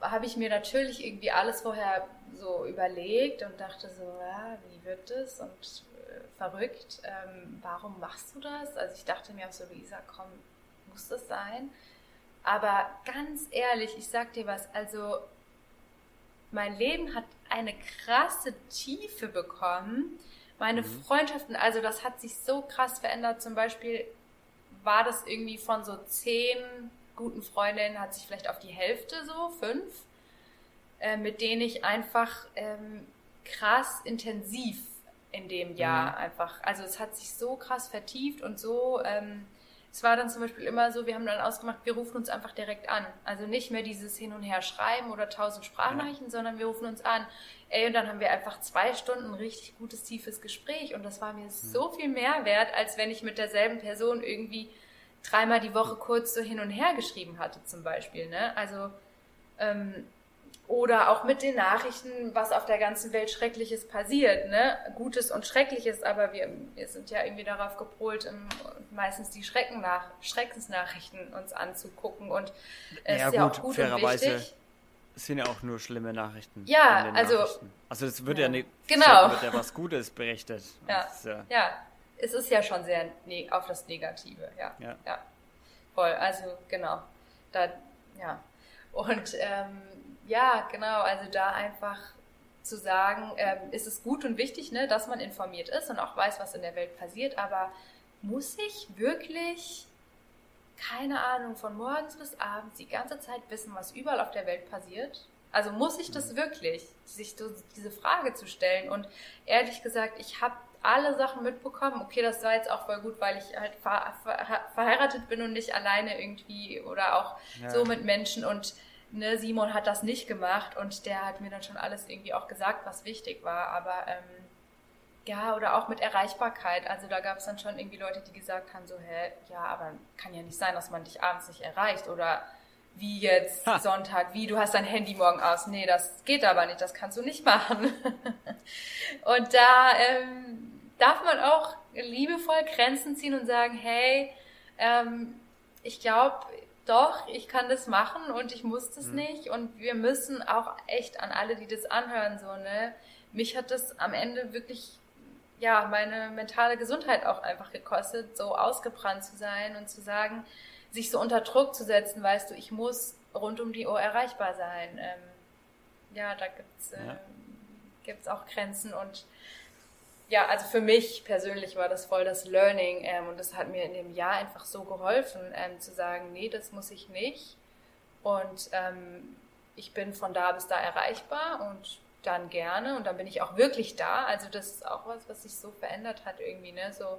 habe ich mir natürlich irgendwie alles vorher so überlegt und dachte so, ja, wie wird das? Und äh, verrückt, ähm, warum machst du das? Also ich dachte mir auch so, Luisa, komm, muss das sein? Aber ganz ehrlich, ich sag dir was, also mein Leben hat eine krasse Tiefe bekommen. Meine mhm. Freundschaften, also das hat sich so krass verändert. Zum Beispiel war das irgendwie von so zehn guten Freundinnen, hat sich vielleicht auf die Hälfte so, fünf, äh, mit denen ich einfach ähm, krass intensiv in dem Jahr mhm. einfach, also es hat sich so krass vertieft und so ähm, es war dann zum Beispiel immer so, wir haben dann ausgemacht, wir rufen uns einfach direkt an. Also nicht mehr dieses Hin und Her schreiben oder tausend Sprachnachrichten, ja. sondern wir rufen uns an. Ey, und dann haben wir einfach zwei Stunden ein richtig gutes, tiefes Gespräch. Und das war mir mhm. so viel mehr wert, als wenn ich mit derselben Person irgendwie dreimal die Woche kurz so hin und her geschrieben hatte, zum Beispiel. Ne? Also ähm, oder auch mit den Nachrichten, was auf der ganzen Welt Schreckliches passiert, ne? Gutes und Schreckliches, aber wir, wir sind ja irgendwie darauf gepolt, meistens die Schreckennach Schreckensnachrichten uns anzugucken und es ja, ist ja gut, auch gut und wichtig. Es sind ja auch nur schlimme Nachrichten. Ja, also. Also es wird ja, ja nicht genau. wird ja was Gutes berichtet. Ja, ja, ja, es ist ja schon sehr ne auf das Negative, ja. ja. Ja. Voll, also genau. Da, ja. Und ähm, ja, genau, also da einfach zu sagen, ähm, ist es gut und wichtig, ne, dass man informiert ist und auch weiß, was in der Welt passiert, aber muss ich wirklich, keine Ahnung, von morgens bis abends die ganze Zeit wissen, was überall auf der Welt passiert? Also muss ich das wirklich, sich so diese Frage zu stellen? Und ehrlich gesagt, ich habe alle Sachen mitbekommen. Okay, das war jetzt auch voll gut, weil ich halt ver ver verheiratet bin und nicht alleine irgendwie oder auch ja. so mit Menschen und ne, Simon hat das nicht gemacht und der hat mir dann schon alles irgendwie auch gesagt, was wichtig war. Aber ähm, ja, oder auch mit Erreichbarkeit. Also da gab es dann schon irgendwie Leute, die gesagt haben, so, hä, ja, aber kann ja nicht sein, dass man dich abends nicht erreicht. Oder wie jetzt ha. Sonntag, wie du hast dein Handy morgen aus. Nee, das geht aber nicht, das kannst du nicht machen. und da ähm, darf man auch liebevoll Grenzen ziehen und sagen, hey, ähm, ich glaube, doch, ich kann das machen und ich muss das mhm. nicht. Und wir müssen auch echt an alle, die das anhören, so, ne? Mich hat das am Ende wirklich, ja, meine mentale Gesundheit auch einfach gekostet, so ausgebrannt zu sein und zu sagen, sich so unter Druck zu setzen, weißt du, ich muss rund um die Uhr erreichbar sein. Ähm, ja, da gibt's, äh, ja. gibt's auch Grenzen und ja, also für mich persönlich war das voll das Learning ähm, und das hat mir in dem Jahr einfach so geholfen, ähm, zu sagen, nee, das muss ich nicht. Und ähm, ich bin von da bis da erreichbar und dann gerne und dann bin ich auch wirklich da. Also das ist auch was, was sich so verändert hat irgendwie, ne? So,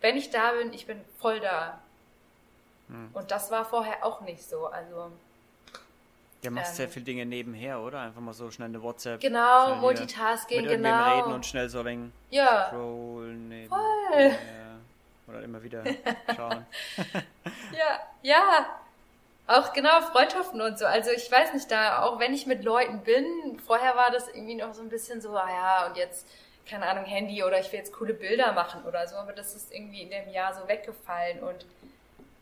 wenn ich da bin, ich bin voll da. Hm. Und das war vorher auch nicht so. Also der macht ähm, sehr viele Dinge nebenher, oder? Einfach mal so schnell eine WhatsApp. Genau, Multitasking, mit genau. reden und schnell so wenig ja. scrollen neben. Voll. Oder immer wieder schauen. ja, ja. Auch genau Freundschaften und so. Also ich weiß nicht, da auch wenn ich mit Leuten bin, vorher war das irgendwie noch so ein bisschen so, ah ja, und jetzt, keine Ahnung, Handy oder ich will jetzt coole Bilder machen oder so, aber das ist irgendwie in dem Jahr so weggefallen und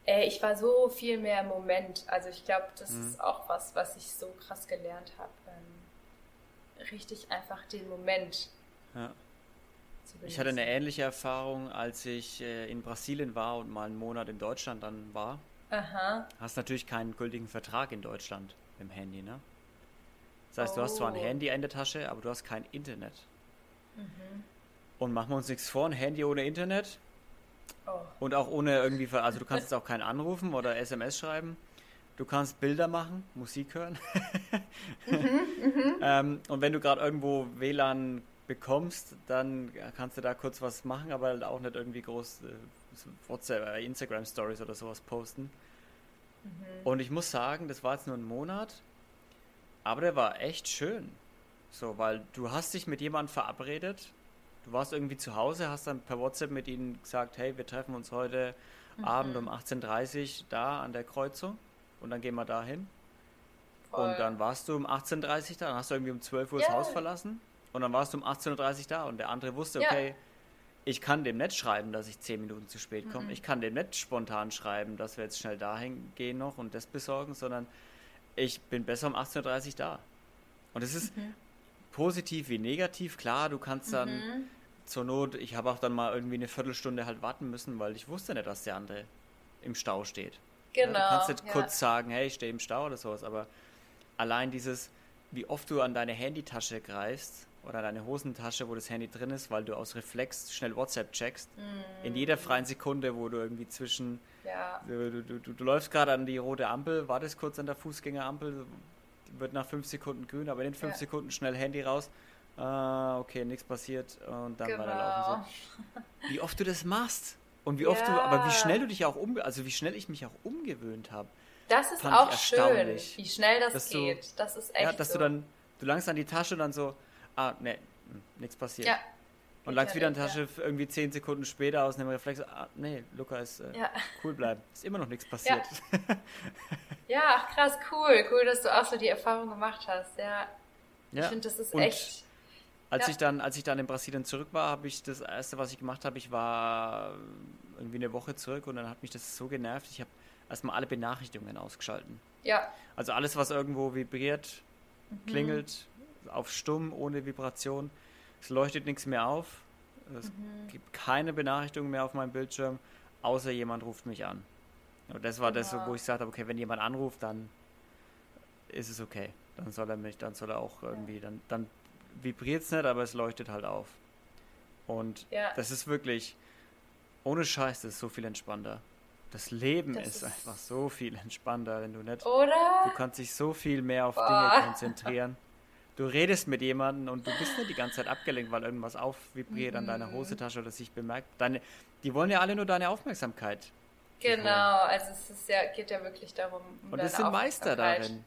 Ey, ich war so viel mehr im Moment. Also ich glaube, das mhm. ist auch was, was ich so krass gelernt habe. Ähm, richtig einfach den Moment. Ja. Ich hatte eine ähnliche Erfahrung, als ich äh, in Brasilien war und mal einen Monat in Deutschland dann war. Aha. Hast natürlich keinen gültigen Vertrag in Deutschland im Handy, ne? Das heißt, oh. du hast zwar ein oh. Handy in der Tasche, aber du hast kein Internet. Mhm. Und machen wir uns nichts vor, ein Handy ohne Internet Oh. Und auch ohne irgendwie, also du kannst jetzt auch keinen anrufen oder SMS schreiben. Du kannst Bilder machen, Musik hören. mhm, mhm. ähm, und wenn du gerade irgendwo WLAN bekommst, dann kannst du da kurz was machen, aber halt auch nicht irgendwie groß äh, WhatsApp, äh, Instagram Stories oder sowas posten. Mhm. Und ich muss sagen, das war jetzt nur ein Monat, aber der war echt schön. So, weil du hast dich mit jemandem verabredet, du warst irgendwie zu Hause, hast dann per WhatsApp mit ihnen gesagt, hey, wir treffen uns heute mhm. Abend um 18.30 Uhr da an der Kreuzung und dann gehen wir da hin. Und dann warst du um 18.30 Uhr da, dann hast du irgendwie um 12 Uhr yeah. das Haus verlassen und dann warst du um 18.30 Uhr da und der andere wusste, ja. okay, ich kann dem nicht schreiben, dass ich 10 Minuten zu spät komme. Mhm. Ich kann dem nicht spontan schreiben, dass wir jetzt schnell dahin gehen noch und das besorgen, sondern ich bin besser um 18.30 Uhr da. Und es ist mhm. Positiv wie negativ. Klar, du kannst dann mhm. zur Not, ich habe auch dann mal irgendwie eine Viertelstunde halt warten müssen, weil ich wusste nicht, dass der andere im Stau steht. Genau. Ja, du kannst nicht ja. kurz sagen, hey, ich stehe im Stau oder sowas, aber allein dieses, wie oft du an deine Handytasche greifst oder deine Hosentasche, wo das Handy drin ist, weil du aus Reflex schnell WhatsApp checkst, mm. in jeder freien Sekunde, wo du irgendwie zwischen, ja. du, du, du, du, läufst gerade an die rote Ampel, wartest kurz an der Fußgängerampel, wird nach fünf Sekunden grün, aber in den fünf ja. Sekunden schnell Handy raus, ah, okay, nichts passiert und dann genau. weiterlaufen. So. Wie oft du das machst und wie oft ja. du, aber wie schnell du dich auch um, also wie schnell ich mich auch umgewöhnt habe. Das ist auch schön, wie schnell das geht. Du, das ist echt. Ja, dass so. du dann, du langst an die Tasche und dann so, ah, ne, nichts passiert. Ja. Und langst wieder an die Tasche ja. irgendwie zehn Sekunden später aus einem Reflex, ah, nee, Luca ist äh, ja. cool bleiben. Ist immer noch nichts passiert. Ja. ja, ach krass, cool. Cool, dass du auch so die Erfahrung gemacht hast. Ja. Ich finde, das ist und echt. Als ich dann, als ich dann in Brasilien zurück war, habe ich das erste, was ich gemacht habe, ich war irgendwie eine Woche zurück und dann hat mich das so genervt. Ich habe erstmal alle Benachrichtigungen ausgeschalten. Ja. Also alles, was irgendwo vibriert, mhm. klingelt, auf stumm, ohne Vibration. Es leuchtet nichts mehr auf. Es mhm. gibt keine Benachrichtigung mehr auf meinem Bildschirm, außer jemand ruft mich an. Und das war genau. das, wo ich gesagt habe, okay, wenn jemand anruft, dann ist es okay. Dann soll er mich, dann soll er auch irgendwie, dann, dann vibriert es nicht, aber es leuchtet halt auf. Und ja. das ist wirklich, ohne Scheiß, das ist so viel entspannter. Das Leben das ist, ist, einfach so viel entspannter, wenn du nicht. Oder? Du kannst dich so viel mehr auf Boah. Dinge konzentrieren. Du redest mit jemandem und du bist nicht die ganze Zeit abgelenkt, weil irgendwas aufvibriert mhm. an deiner mhm. Hosentasche oder sich bemerkt. Deine, die wollen ja alle nur deine Aufmerksamkeit. Genau, also es ist ja, geht ja wirklich darum. Um und es sind Meister darin.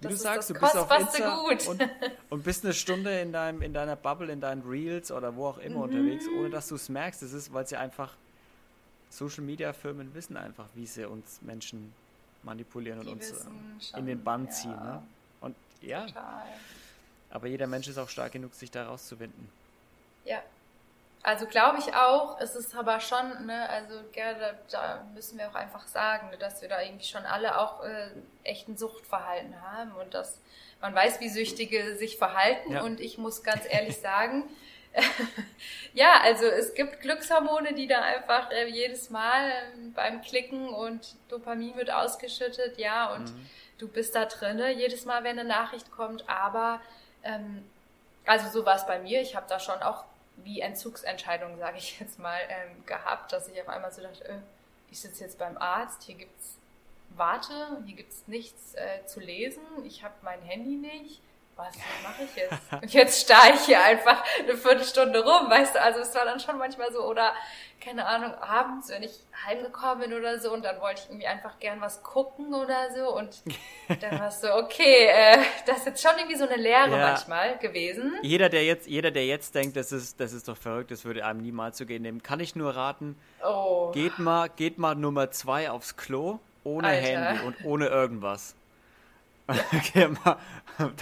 Wie das du sagst, du bist auf Insta und, und, bist eine Stunde in, deinem, in deiner Bubble, in deinen Reels oder wo auch immer mhm. unterwegs, ohne dass du es merkst. Das ist, weil sie einfach Social Media Firmen wissen einfach, wie sie uns Menschen manipulieren Die und uns äh, in den Bann ja. ziehen. Ne? Und ja. Total. Aber jeder Mensch ist auch stark genug, sich da rauszuwinden. Ja. Also glaube ich auch, es ist aber schon, ne, also gerne, da müssen wir auch einfach sagen, ne, dass wir da irgendwie schon alle auch äh, echt ein Suchtverhalten haben und dass man weiß, wie Süchtige sich verhalten. Ja. Und ich muss ganz ehrlich sagen, ja, also es gibt Glückshormone, die da einfach äh, jedes Mal äh, beim Klicken und Dopamin wird ausgeschüttet, ja, und mhm. du bist da drinne jedes Mal, wenn eine Nachricht kommt, aber ähm, also so war es bei mir. Ich habe da schon auch wie Entzugsentscheidungen, sage ich jetzt mal, ähm, gehabt, dass ich auf einmal so dachte, äh, ich sitze jetzt beim Arzt, hier gibt's Warte, hier gibt's nichts äh, zu lesen, ich habe mein Handy nicht was mache ich jetzt? Und jetzt starre ich hier einfach eine Viertelstunde rum, weißt du? Also es war dann schon manchmal so, oder keine Ahnung, abends, wenn ich heimgekommen bin oder so und dann wollte ich irgendwie einfach gern was gucken oder so und dann war es so, okay, äh, das ist jetzt schon irgendwie so eine Lehre ja. manchmal gewesen. Jeder, der jetzt, jeder, der jetzt denkt, das ist, das ist doch verrückt, das würde einem niemals so gehen, dem kann ich nur raten, oh. geht mal, geht mal Nummer zwei aufs Klo, ohne Alter. Handy und ohne irgendwas. Okay,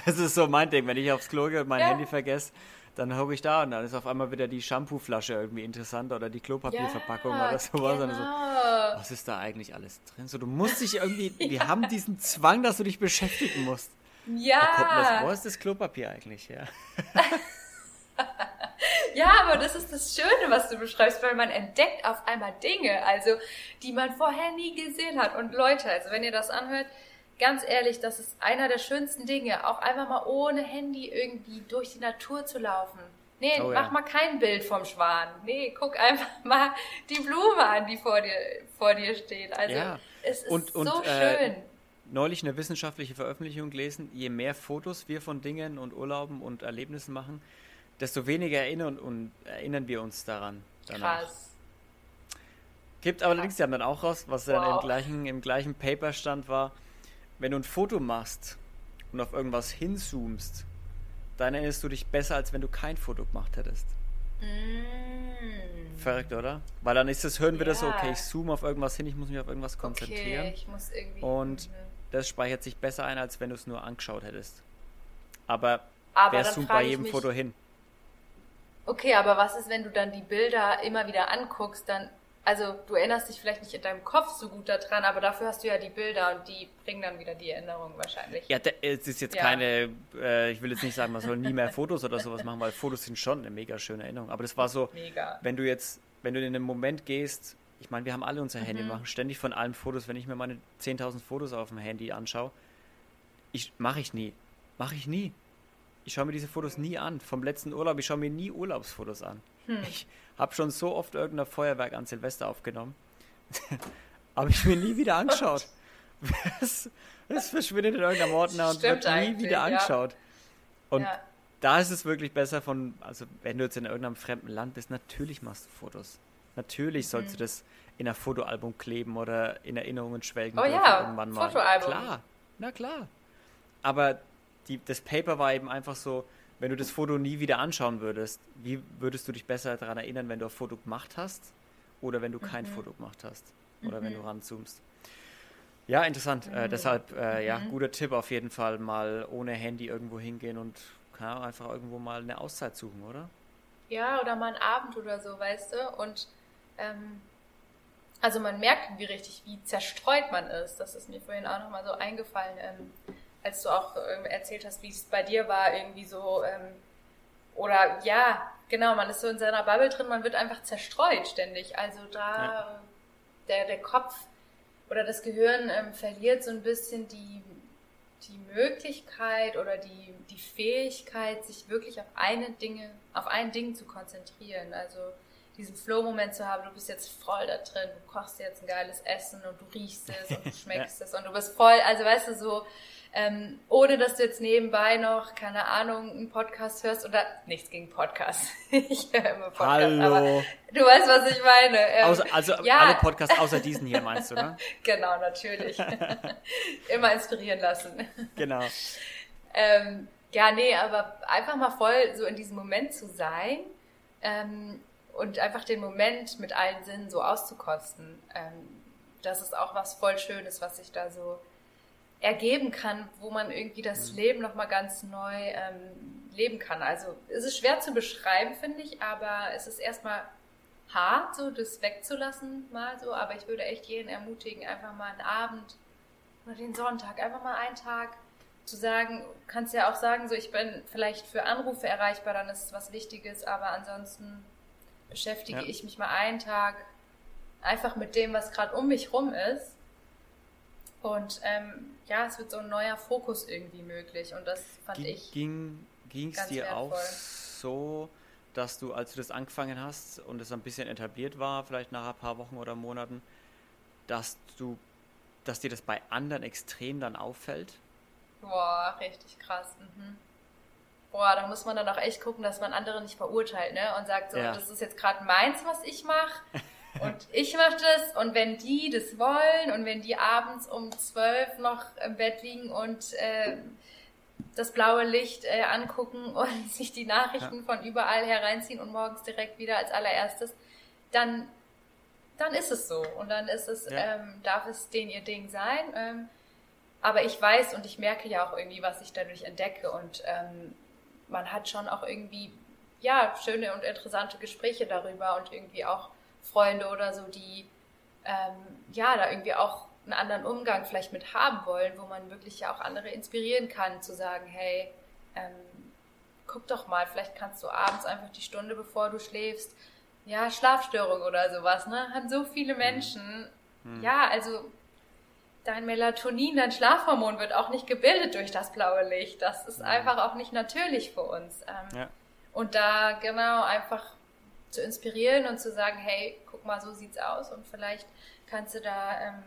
das ist so mein Ding. Wenn ich aufs Klo gehe und mein ja. Handy vergesse, dann hocke ich da und dann ist auf einmal wieder die Shampooflasche irgendwie interessant oder die Klopapierverpackung ja, oder sowas. Genau. So, was ist da eigentlich alles drin? So, du musst dich irgendwie, ja. wir haben diesen Zwang, dass du dich beschäftigen musst. Ja. wo ist das Klopapier eigentlich her? ja, aber das ist das Schöne, was du beschreibst, weil man entdeckt auf einmal Dinge, also die man vorher nie gesehen hat. Und Leute, also wenn ihr das anhört, ganz ehrlich, das ist einer der schönsten Dinge, auch einfach mal ohne Handy irgendwie durch die Natur zu laufen. Nee, oh, mach ja. mal kein Bild vom Schwan. Nee, guck einfach mal die Blume an, die vor dir, vor dir steht. Also ja. es ist und, und, so äh, schön. Neulich eine wissenschaftliche Veröffentlichung gelesen, je mehr Fotos wir von Dingen und Urlauben und Erlebnissen machen, desto weniger erinnern, und erinnern wir uns daran. Danach. Krass. Gibt allerdings, die haben dann auch raus, was wow. dann im gleichen, im gleichen Paper stand, war, wenn du ein Foto machst und auf irgendwas hinzoomst, dann erinnerst du dich besser, als wenn du kein Foto gemacht hättest. Mm. Verrückt, oder? Weil dann ist das, hören wir ja. das so, okay, ich zoome auf irgendwas hin, ich muss mich auf irgendwas konzentrieren. Okay, ich muss irgendwie. Und mhm. das speichert sich besser ein, als wenn du es nur angeschaut hättest. Aber, aber wer zoomt bei jedem Foto hin? Okay, aber was ist, wenn du dann die Bilder immer wieder anguckst, dann also du erinnerst dich vielleicht nicht in deinem Kopf so gut daran, aber dafür hast du ja die Bilder und die bringen dann wieder die Erinnerung wahrscheinlich. Ja, es ist jetzt ja. keine, äh, ich will jetzt nicht sagen, man soll nie mehr Fotos oder sowas machen, weil Fotos sind schon eine mega schöne Erinnerung. Aber das war so, mega. wenn du jetzt, wenn du in einen Moment gehst, ich meine, wir haben alle unser Handy, mhm. machen ständig von allen Fotos, wenn ich mir meine 10.000 Fotos auf dem Handy anschaue, ich mache ich nie, mache ich nie. Ich schaue mir diese Fotos nie an. Vom letzten Urlaub, ich schaue mir nie Urlaubsfotos an. Hm. Ich habe schon so oft irgendein Feuerwerk an Silvester aufgenommen. Habe ich mir nie wieder angeschaut. Es, es verschwindet in irgendeinem Ordner und wird nie wieder angeschaut. Ja. Und ja. da ist es wirklich besser von, also wenn du jetzt in irgendeinem fremden Land bist, natürlich machst du Fotos. Natürlich sollst mhm. du das in ein Fotoalbum kleben oder in Erinnerungen schwelgen. Oh ja, irgendwann mal. Fotoalbum. Klar, na klar. Aber die, das Paper war eben einfach so, wenn du das Foto nie wieder anschauen würdest, wie würdest du dich besser daran erinnern, wenn du ein Foto gemacht hast oder wenn du kein mhm. Foto gemacht hast oder mhm. wenn du ranzoomst? Ja, interessant. Äh, mhm. Äh, deshalb, äh, ja, mhm. guter Tipp auf jeden Fall mal ohne Handy irgendwo hingehen und ja, einfach irgendwo mal eine Auszeit suchen, oder? Ja, oder mal einen Abend oder so, weißt du? Und ähm, also man merkt irgendwie richtig, wie zerstreut man ist. Das ist mir vorhin auch nochmal so eingefallen. Ähm, als du auch ähm, erzählt hast, wie es bei dir war, irgendwie so, ähm, oder ja, genau, man ist so in seiner Bubble drin, man wird einfach zerstreut ständig. Also da ja. der, der Kopf oder das Gehirn ähm, verliert so ein bisschen die, die Möglichkeit oder die, die Fähigkeit, sich wirklich auf eine Dinge, auf ein Ding zu konzentrieren. Also diesen Flow-Moment zu haben, du bist jetzt voll da drin, du kochst jetzt ein geiles Essen und du riechst es und du schmeckst ja. es und du bist voll, also weißt du, so ähm, ohne dass du jetzt nebenbei noch, keine Ahnung, einen Podcast hörst oder nichts gegen Podcasts. ich höre immer Podcasts, Hallo. aber du weißt, was ich meine. Ähm, Außer, also ja. alle Podcasts außer diesen hier meinst du, ne? genau, natürlich. immer inspirieren lassen. Genau. Ähm, ja, nee, aber einfach mal voll so in diesem Moment zu sein ähm, und einfach den Moment mit allen Sinnen so auszukosten. Ähm, das ist auch was voll Schönes, was ich da so ergeben kann, wo man irgendwie das mhm. Leben nochmal ganz neu ähm, leben kann. Also es ist schwer zu beschreiben, finde ich, aber es ist erstmal hart, so das wegzulassen mal so, aber ich würde echt jeden ermutigen, einfach mal einen Abend oder den Sonntag, einfach mal einen Tag zu sagen, kannst ja auch sagen, so ich bin vielleicht für Anrufe erreichbar, dann ist es was Wichtiges, aber ansonsten beschäftige ja. ich mich mal einen Tag einfach mit dem, was gerade um mich rum ist und ähm, ja, es wird so ein neuer Fokus irgendwie möglich und das fand ging, ich. Ging es dir wertvoll. auch so, dass du, als du das angefangen hast und es ein bisschen etabliert war, vielleicht nach ein paar Wochen oder Monaten, dass du, dass dir das bei anderen extrem dann auffällt? Boah, richtig krass. Mhm. Boah, da muss man dann auch echt gucken, dass man andere nicht verurteilt, ne? Und sagt so, ja. das ist jetzt gerade meins, was ich mache. Und ich mache das und wenn die das wollen und wenn die abends um zwölf noch im Bett liegen und äh, das blaue Licht äh, angucken und sich die Nachrichten ja. von überall hereinziehen und morgens direkt wieder als allererstes, dann, dann ist es so. Und dann ist es, ja. ähm, darf es denen ihr Ding sein. Ähm, aber ich weiß und ich merke ja auch irgendwie, was ich dadurch entdecke und ähm, man hat schon auch irgendwie, ja, schöne und interessante Gespräche darüber und irgendwie auch Freunde oder so, die ähm, ja da irgendwie auch einen anderen Umgang vielleicht mit haben wollen, wo man wirklich ja auch andere inspirieren kann, zu sagen, hey, ähm, guck doch mal, vielleicht kannst du abends einfach die Stunde, bevor du schläfst, ja, Schlafstörung oder sowas, ne? Haben so viele mhm. Menschen. Mhm. Ja, also dein Melatonin, dein Schlafhormon wird auch nicht gebildet durch das blaue Licht. Das ist mhm. einfach auch nicht natürlich für uns. Ähm, ja. Und da genau einfach zu inspirieren und zu sagen, hey, guck mal, so sieht's aus und vielleicht kannst du da, ähm,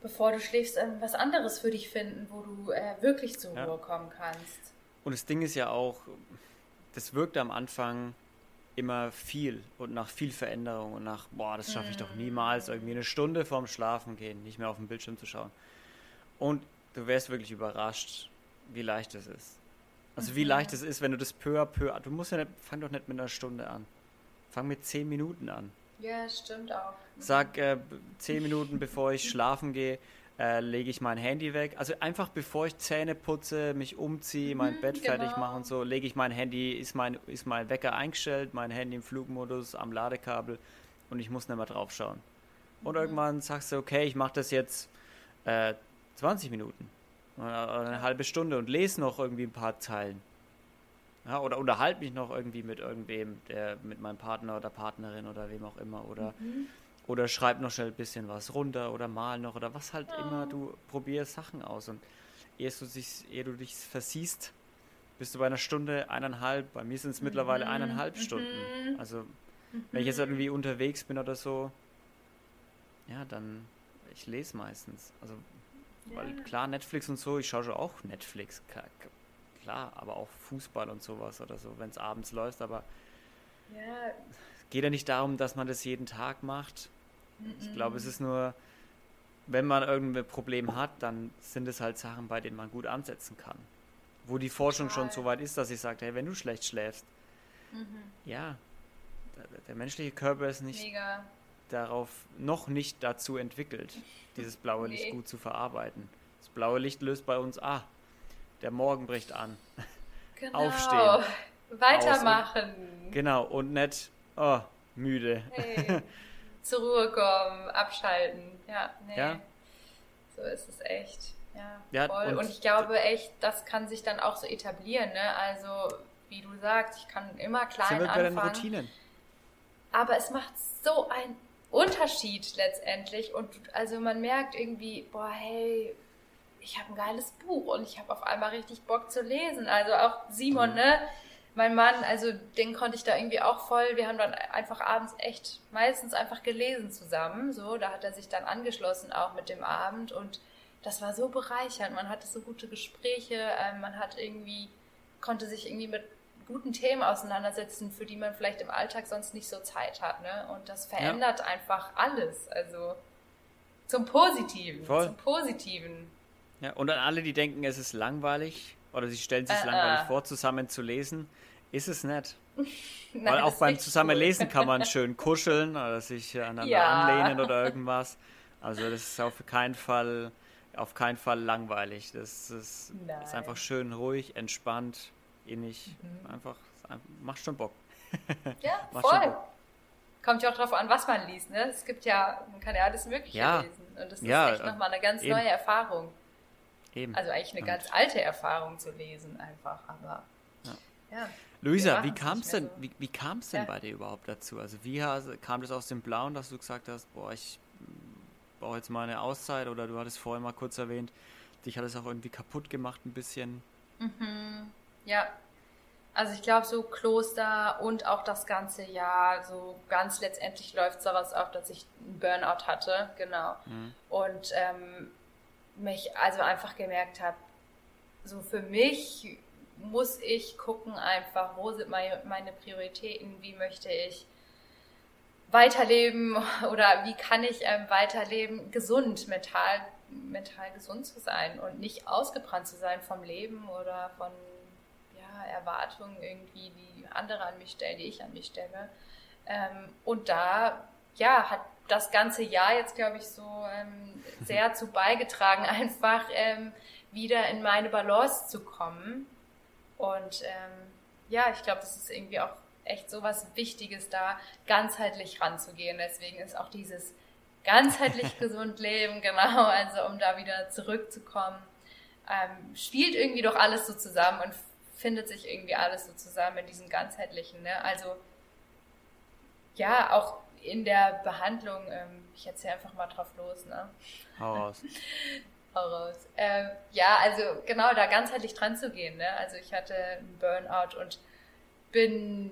bevor du schläfst, ähm, was anderes für dich finden, wo du äh, wirklich zur ja. Ruhe kommen kannst. Und das Ding ist ja auch, das wirkte am Anfang immer viel und nach viel Veränderung und nach, boah, das schaffe ich doch niemals, mm. irgendwie eine Stunde vorm Schlafen gehen, nicht mehr auf den Bildschirm zu schauen. Und du wärst wirklich überrascht, wie leicht es ist. Also wie leicht es ist, wenn du das peu à peu, du musst ja nicht, fang doch nicht mit einer Stunde an. Fang mit zehn Minuten an. Ja, stimmt auch. Sag äh, zehn Minuten bevor ich schlafen gehe, äh, lege ich mein Handy weg. Also einfach bevor ich Zähne putze, mich umziehe, mein mhm, Bett genau. fertig mache und so, lege ich mein Handy, ist mein, ist mein Wecker eingestellt, mein Handy im Flugmodus, am Ladekabel und ich muss nicht mehr drauf schauen. Und mhm. irgendwann sagst du, okay, ich mache das jetzt äh, 20 Minuten oder eine halbe Stunde und lese noch irgendwie ein paar Zeilen. Ja, oder unterhalte mich noch irgendwie mit irgendwem, der mit meinem Partner oder Partnerin oder wem auch immer. Oder, mhm. oder schreib noch schnell ein bisschen was runter oder mal noch oder was halt ja. immer. Du probierst Sachen aus. Und ehe du, dich, ehe du dich versiehst, bist du bei einer Stunde, eineinhalb. Bei mir sind es mhm. mittlerweile eineinhalb Stunden. Mhm. Also, wenn ich jetzt mhm. irgendwie unterwegs bin oder so, ja, dann, ich lese meistens. Also, ja. weil klar, Netflix und so, ich schaue schon auch Netflix klar, aber auch Fußball und sowas oder so, wenn es abends läuft, aber ja. es geht ja nicht darum, dass man das jeden Tag macht. -mm. Ich glaube, es ist nur, wenn man irgendein Problem hat, dann sind es halt Sachen, bei denen man gut ansetzen kann. Wo die Forschung Total. schon so weit ist, dass ich sage, hey, wenn du schlecht schläfst, mhm. ja, der, der, menschliche Körper ist nicht Mega. darauf, noch nicht dazu entwickelt, dieses blaue nee. Licht gut zu verarbeiten. Das blaue Licht löst bei uns, ah, der Morgen bricht an. Genau. Aufstehen. Weitermachen. Und, genau, und nicht, oh, müde. Hey. Zur Ruhe kommen, abschalten. Ja, nee. Ja? So ist es echt. Ja, ja voll. Und, und, ich glaube echt, das kann sich dann auch so etablieren. Ne? Also, wie du sagst, ich kann immer klein sind wir anfangen. Bei den Routinen. Aber es macht so einen Unterschied letztendlich. Und also man merkt irgendwie, boah, hey, ich habe ein geiles Buch und ich habe auf einmal richtig Bock zu lesen. Also auch Simon, mhm. ne? Mein Mann, also den konnte ich da irgendwie auch voll. Wir haben dann einfach abends echt meistens einfach gelesen zusammen. So, da hat er sich dann angeschlossen auch mit dem Abend und das war so bereichernd. Man hatte so gute Gespräche, ähm, man hat irgendwie konnte sich irgendwie mit guten Themen auseinandersetzen, für die man vielleicht im Alltag sonst nicht so Zeit hat. Ne? Und das verändert ja. einfach alles. Also zum Positiven. Voll. Zum Positiven. Ja, und an alle, die denken, es ist langweilig oder sie stellen sich äh, langweilig äh. vor, zusammen zu lesen, ist es nicht. Nein, Weil auch beim Zusammenlesen cool. kann man schön kuscheln oder sich aneinander ja. anlehnen oder irgendwas. Also das ist auf keinen Fall, auf keinen Fall langweilig. Das ist, ist einfach schön ruhig, entspannt, innig. Mhm. Einfach, macht schon Bock. Ja, voll. Kommt ja auch darauf an, was man liest. Ne? Es gibt ja, man kann ja alles Mögliche ja. lesen. Und das ist ja, echt nochmal eine ganz eben. neue Erfahrung. Eben. Also eigentlich eine ganz alte Erfahrung zu lesen einfach, aber ja. ja Luisa, wie kam es denn, so. wie, wie kam's denn ja. bei dir überhaupt dazu? Also wie kam das aus dem Blauen, dass du gesagt hast, boah, ich brauche jetzt mal eine Auszeit oder du hattest vorhin mal kurz erwähnt, dich hat es auch irgendwie kaputt gemacht ein bisschen. Mhm. Ja, also ich glaube so Kloster und auch das ganze Jahr, so ganz letztendlich läuft es daraus auf, dass ich einen Burnout hatte, genau. Mhm. Und ähm, mich also einfach gemerkt habe, so für mich muss ich gucken einfach, wo sind meine, Prioritäten, wie möchte ich weiterleben oder wie kann ich ähm, weiterleben, gesund, mental, mental gesund zu sein und nicht ausgebrannt zu sein vom Leben oder von ja, Erwartungen irgendwie, die andere an mich stellen, die ich an mich stelle. Ähm, und da ja, hat das ganze Jahr jetzt, glaube ich, so ähm, sehr zu beigetragen, einfach ähm, wieder in meine Balance zu kommen. Und ähm, ja, ich glaube, das ist irgendwie auch echt so was Wichtiges, da ganzheitlich ranzugehen. Deswegen ist auch dieses ganzheitlich gesund leben, genau, also um da wieder zurückzukommen, ähm, spielt irgendwie doch alles so zusammen und findet sich irgendwie alles so zusammen in diesem ganzheitlichen. Ne? Also ja, auch in der Behandlung, ähm, ich erzähle einfach mal drauf los, ne? Hau raus. Hau raus. Ähm, ja, also genau, da ganzheitlich dran zu gehen, ne? Also ich hatte einen Burnout und bin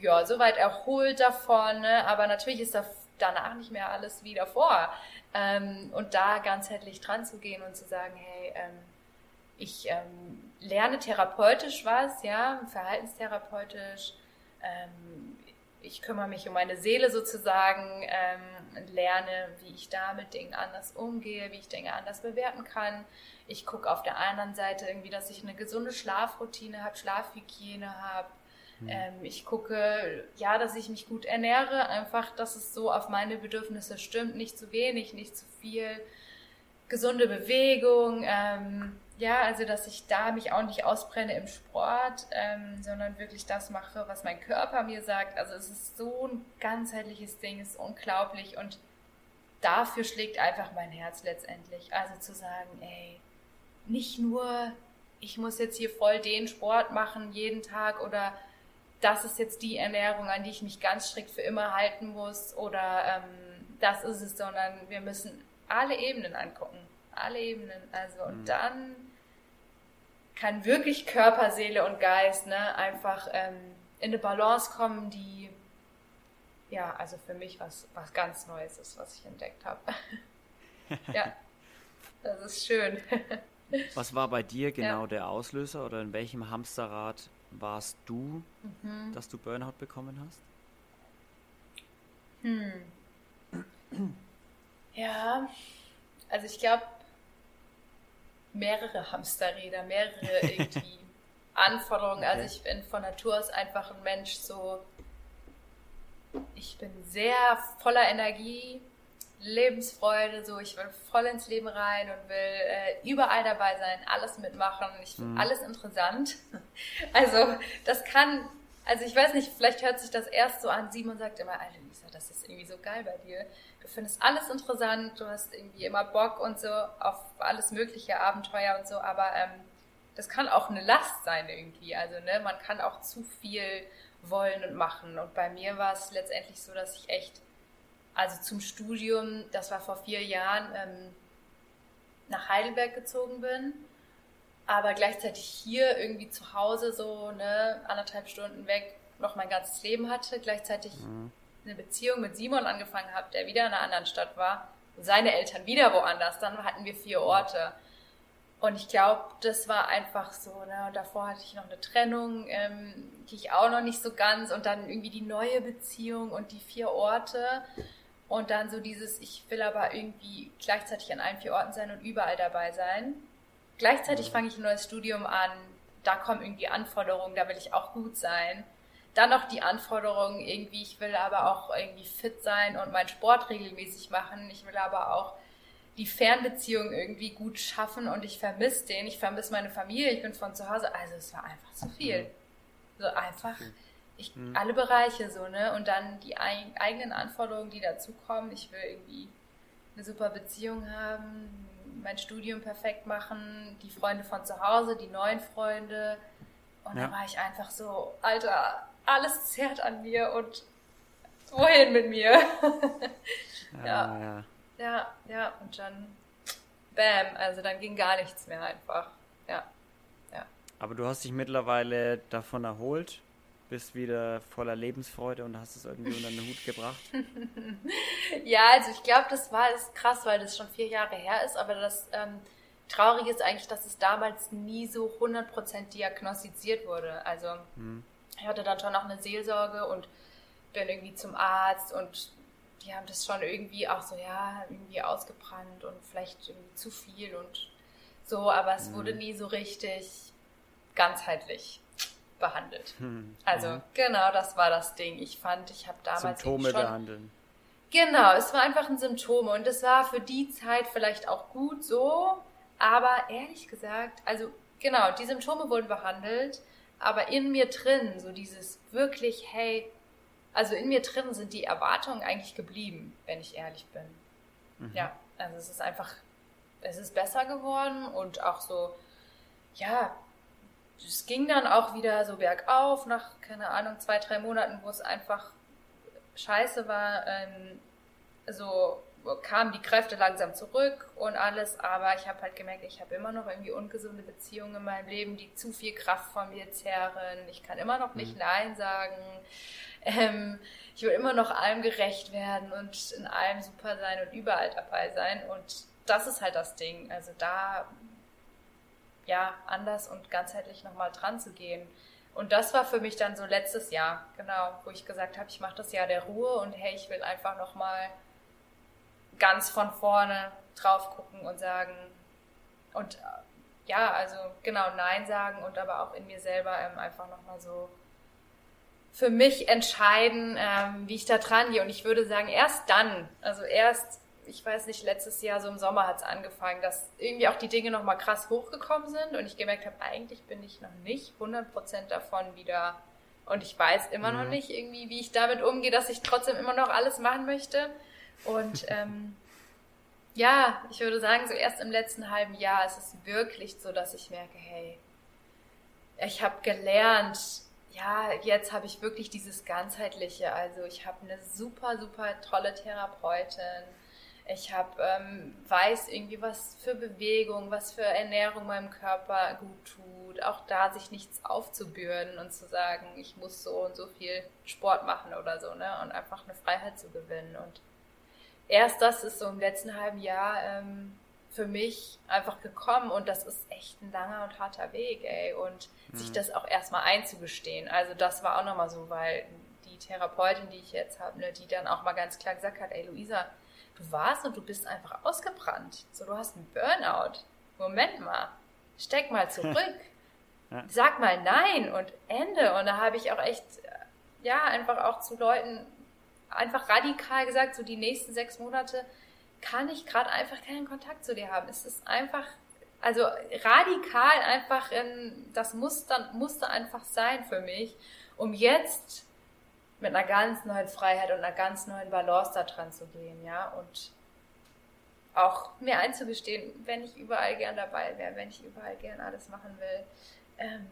ja soweit erholt davon, ne? aber natürlich ist da danach nicht mehr alles wie davor. Ähm, und da ganzheitlich dran zu gehen und zu sagen, hey, ähm, ich ähm, lerne therapeutisch was, ja, verhaltenstherapeutisch, ähm, ich kümmere mich um meine Seele sozusagen, ähm, lerne, wie ich da mit Dingen anders umgehe, wie ich Dinge anders bewerten kann. Ich gucke auf der anderen Seite irgendwie, dass ich eine gesunde Schlafroutine habe, Schlafhygiene habe. Mhm. Ähm, ich gucke, ja, dass ich mich gut ernähre, einfach, dass es so auf meine Bedürfnisse stimmt, nicht zu wenig, nicht zu viel. Gesunde Bewegung, ähm, ja, also dass ich da mich auch nicht ausbrenne im Sport, ähm, sondern wirklich das mache, was mein Körper mir sagt. Also es ist so ein ganzheitliches Ding, es ist unglaublich und dafür schlägt einfach mein Herz letztendlich. Also zu sagen, ey, nicht nur, ich muss jetzt hier voll den Sport machen jeden Tag oder das ist jetzt die Ernährung, an die ich mich ganz strikt für immer halten muss oder ähm, das ist es, sondern wir müssen alle Ebenen angucken. Alle Ebenen. Also und mhm. dann kann wirklich Körper, Seele und Geist ne, einfach ähm, in eine Balance kommen, die ja, also für mich was, was ganz Neues ist, was ich entdeckt habe. ja, das ist schön. was war bei dir genau ja. der Auslöser oder in welchem Hamsterrad warst du, mhm. dass du Burnout bekommen hast? Hm. Ja, also ich glaube, mehrere Hamsterräder, mehrere irgendwie Anforderungen. Also okay. Also ich bin von Natur aus einfach ein Mensch, so ich bin sehr voller Energie, Lebensfreude, so ich will voll ins Leben rein und will äh, überall dabei sein, alles mitmachen. Ich finde mhm. alles interessant. Also das kann, also ich weiß nicht, vielleicht hört sich das erst so an. Simon sagt immer, Alter Lisa, das ist irgendwie so geil bei dir du findest alles interessant, du hast irgendwie immer Bock und so auf alles mögliche Abenteuer und so, aber ähm, das kann auch eine Last sein irgendwie. Also ne, man kann auch zu viel wollen und machen. Und bei mir war es letztendlich so, dass ich echt, also zum Studium, das war vor vier Jahren, ähm, nach Heidelberg gezogen bin, aber gleichzeitig hier irgendwie zu Hause so ne anderthalb Stunden weg noch mein ganzes Leben hatte, gleichzeitig mhm eine Beziehung mit Simon angefangen habe, der wieder in einer anderen Stadt war, und seine Eltern wieder woanders, dann hatten wir vier Orte. Und ich glaube, das war einfach so. Ne? Und davor hatte ich noch eine Trennung, ähm, die ich auch noch nicht so ganz. Und dann irgendwie die neue Beziehung und die vier Orte. Und dann so dieses, ich will aber irgendwie gleichzeitig an allen vier Orten sein und überall dabei sein. Gleichzeitig mhm. fange ich ein neues Studium an. Da kommen irgendwie Anforderungen, da will ich auch gut sein. Dann noch die Anforderungen irgendwie, ich will aber auch irgendwie fit sein und meinen Sport regelmäßig machen. Ich will aber auch die Fernbeziehung irgendwie gut schaffen und ich vermisse den. Ich vermisse meine Familie, ich bin von zu Hause. Also es war einfach zu viel. So einfach ich, mhm. alle Bereiche so, ne? Und dann die ein, eigenen Anforderungen, die dazukommen. Ich will irgendwie eine super Beziehung haben, mein Studium perfekt machen, die Freunde von zu Hause, die neuen Freunde. Und ja. dann war ich einfach so, Alter, alles zerrt an mir und wohin mit mir? ja, ja. Ja, ja, und dann bam, also dann ging gar nichts mehr einfach. Ja. Ja. Aber du hast dich mittlerweile davon erholt, bist wieder voller Lebensfreude und hast es irgendwie unter den Hut gebracht. ja, also ich glaube, das war ist krass, weil das schon vier Jahre her ist, aber das ähm, Traurige ist eigentlich, dass es damals nie so 100% diagnostiziert wurde. Also hm ich hatte dann schon noch eine Seelsorge und bin irgendwie zum Arzt und die haben das schon irgendwie auch so, ja, irgendwie ausgebrannt und vielleicht irgendwie zu viel und so, aber es mhm. wurde nie so richtig ganzheitlich behandelt. Mhm. Also mhm. genau, das war das Ding. Ich fand, ich habe damals Symptome schon, behandeln. Genau, es war einfach ein Symptom und es war für die Zeit vielleicht auch gut so, aber ehrlich gesagt, also genau, die Symptome wurden behandelt aber in mir drin, so dieses wirklich, hey, also in mir drin sind die Erwartungen eigentlich geblieben, wenn ich ehrlich bin. Mhm. Ja, also es ist einfach, es ist besser geworden und auch so, ja, es ging dann auch wieder so bergauf nach, keine Ahnung, zwei, drei Monaten, wo es einfach scheiße war. Ähm, so kamen die Kräfte langsam zurück und alles, aber ich habe halt gemerkt, ich habe immer noch irgendwie ungesunde Beziehungen in meinem Leben, die zu viel Kraft von mir zehren. Ich kann immer noch nicht mhm. Nein sagen. Ähm, ich will immer noch allem gerecht werden und in allem super sein und überall dabei sein. Und das ist halt das Ding. Also da ja anders und ganzheitlich nochmal dran zu gehen. Und das war für mich dann so letztes Jahr, genau, wo ich gesagt habe, ich mache das Jahr der Ruhe und hey, ich will einfach nochmal ganz von vorne drauf gucken und sagen, und ja, also genau Nein sagen und aber auch in mir selber ähm, einfach nochmal so für mich entscheiden, ähm, wie ich da dran gehe. Und ich würde sagen, erst dann, also erst, ich weiß nicht, letztes Jahr so im Sommer hat es angefangen, dass irgendwie auch die Dinge nochmal krass hochgekommen sind und ich gemerkt habe, eigentlich bin ich noch nicht 100% davon wieder und ich weiß immer mhm. noch nicht irgendwie, wie ich damit umgehe, dass ich trotzdem immer noch alles machen möchte. Und ähm, ja, ich würde sagen, so erst im letzten halben Jahr ist es wirklich so, dass ich merke, hey, ich habe gelernt, ja, jetzt habe ich wirklich dieses ganzheitliche. Also ich habe eine super, super tolle Therapeutin. Ich habe ähm, weiß irgendwie, was für Bewegung, was für Ernährung meinem Körper gut tut. Auch da sich nichts aufzubürden und zu sagen, ich muss so und so viel Sport machen oder so, ne? Und einfach eine Freiheit zu gewinnen. Und erst das ist so im letzten halben Jahr ähm, für mich einfach gekommen und das ist echt ein langer und harter Weg, ey. Und mhm. sich das auch erstmal einzugestehen. Also das war auch nochmal so, weil die Therapeutin, die ich jetzt habe, ne, die dann auch mal ganz klar gesagt hat, ey Luisa, du warst und du bist einfach ausgebrannt. So, du hast einen Burnout. Moment mal, steck mal zurück. ja. Sag mal nein und Ende. Und da habe ich auch echt, ja, einfach auch zu Leuten einfach radikal gesagt, so die nächsten sechs Monate kann ich gerade einfach keinen Kontakt zu dir haben. Es ist einfach, also radikal einfach, in, das muss dann, musste einfach sein für mich, um jetzt mit einer ganz neuen Freiheit und einer ganz neuen Balance da dran zu gehen, ja, und auch mir einzugestehen, wenn ich überall gern dabei wäre, wenn ich überall gern alles machen will, ähm,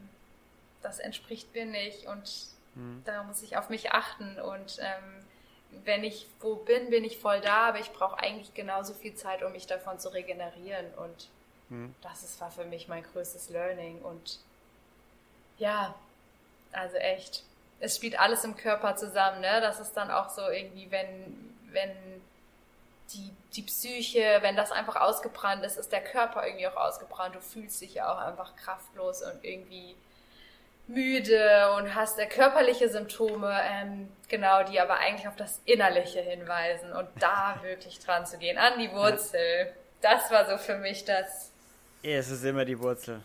das entspricht mir nicht und mhm. da muss ich auf mich achten und ähm, wenn ich wo bin, bin ich voll da, aber ich brauche eigentlich genauso viel Zeit, um mich davon zu regenerieren. Und hm. das ist, war für mich mein größtes Learning. Und ja, also echt, es spielt alles im Körper zusammen. Ne? Das ist dann auch so irgendwie, wenn, wenn die, die Psyche, wenn das einfach ausgebrannt ist, ist der Körper irgendwie auch ausgebrannt. Du fühlst dich ja auch einfach kraftlos und irgendwie müde und hast äh, körperliche Symptome, ähm, genau, die aber eigentlich auf das Innerliche hinweisen und da wirklich dran zu gehen, an die Wurzel. Das war so für mich das. Ja, es ist immer die Wurzel.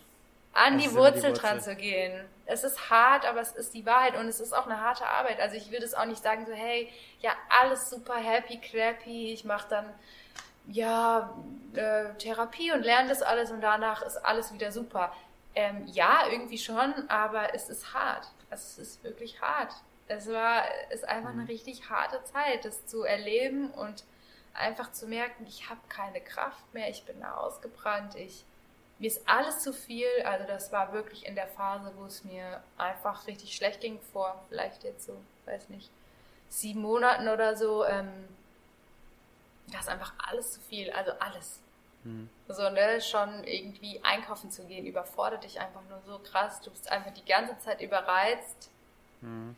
An die Wurzel, die Wurzel dran zu gehen. Es ist hart, aber es ist die Wahrheit und es ist auch eine harte Arbeit. Also ich will das auch nicht sagen so, hey, ja, alles super happy, clappy, ich mache dann ja äh, Therapie und lerne das alles und danach ist alles wieder super ähm, ja, irgendwie schon, aber es ist hart. Es ist wirklich hart. Es war, ist einfach eine mhm. richtig harte Zeit, das zu erleben und einfach zu merken, ich habe keine Kraft mehr, ich bin da ausgebrannt, ich, mir ist alles zu viel. Also das war wirklich in der Phase, wo es mir einfach richtig schlecht ging, vor vielleicht jetzt so, weiß nicht, sieben Monaten oder so. Ähm, das ist einfach alles zu viel, also alles. So, ne, schon irgendwie einkaufen zu gehen, überfordert dich einfach nur so krass. Du bist einfach die ganze Zeit überreizt. Mhm.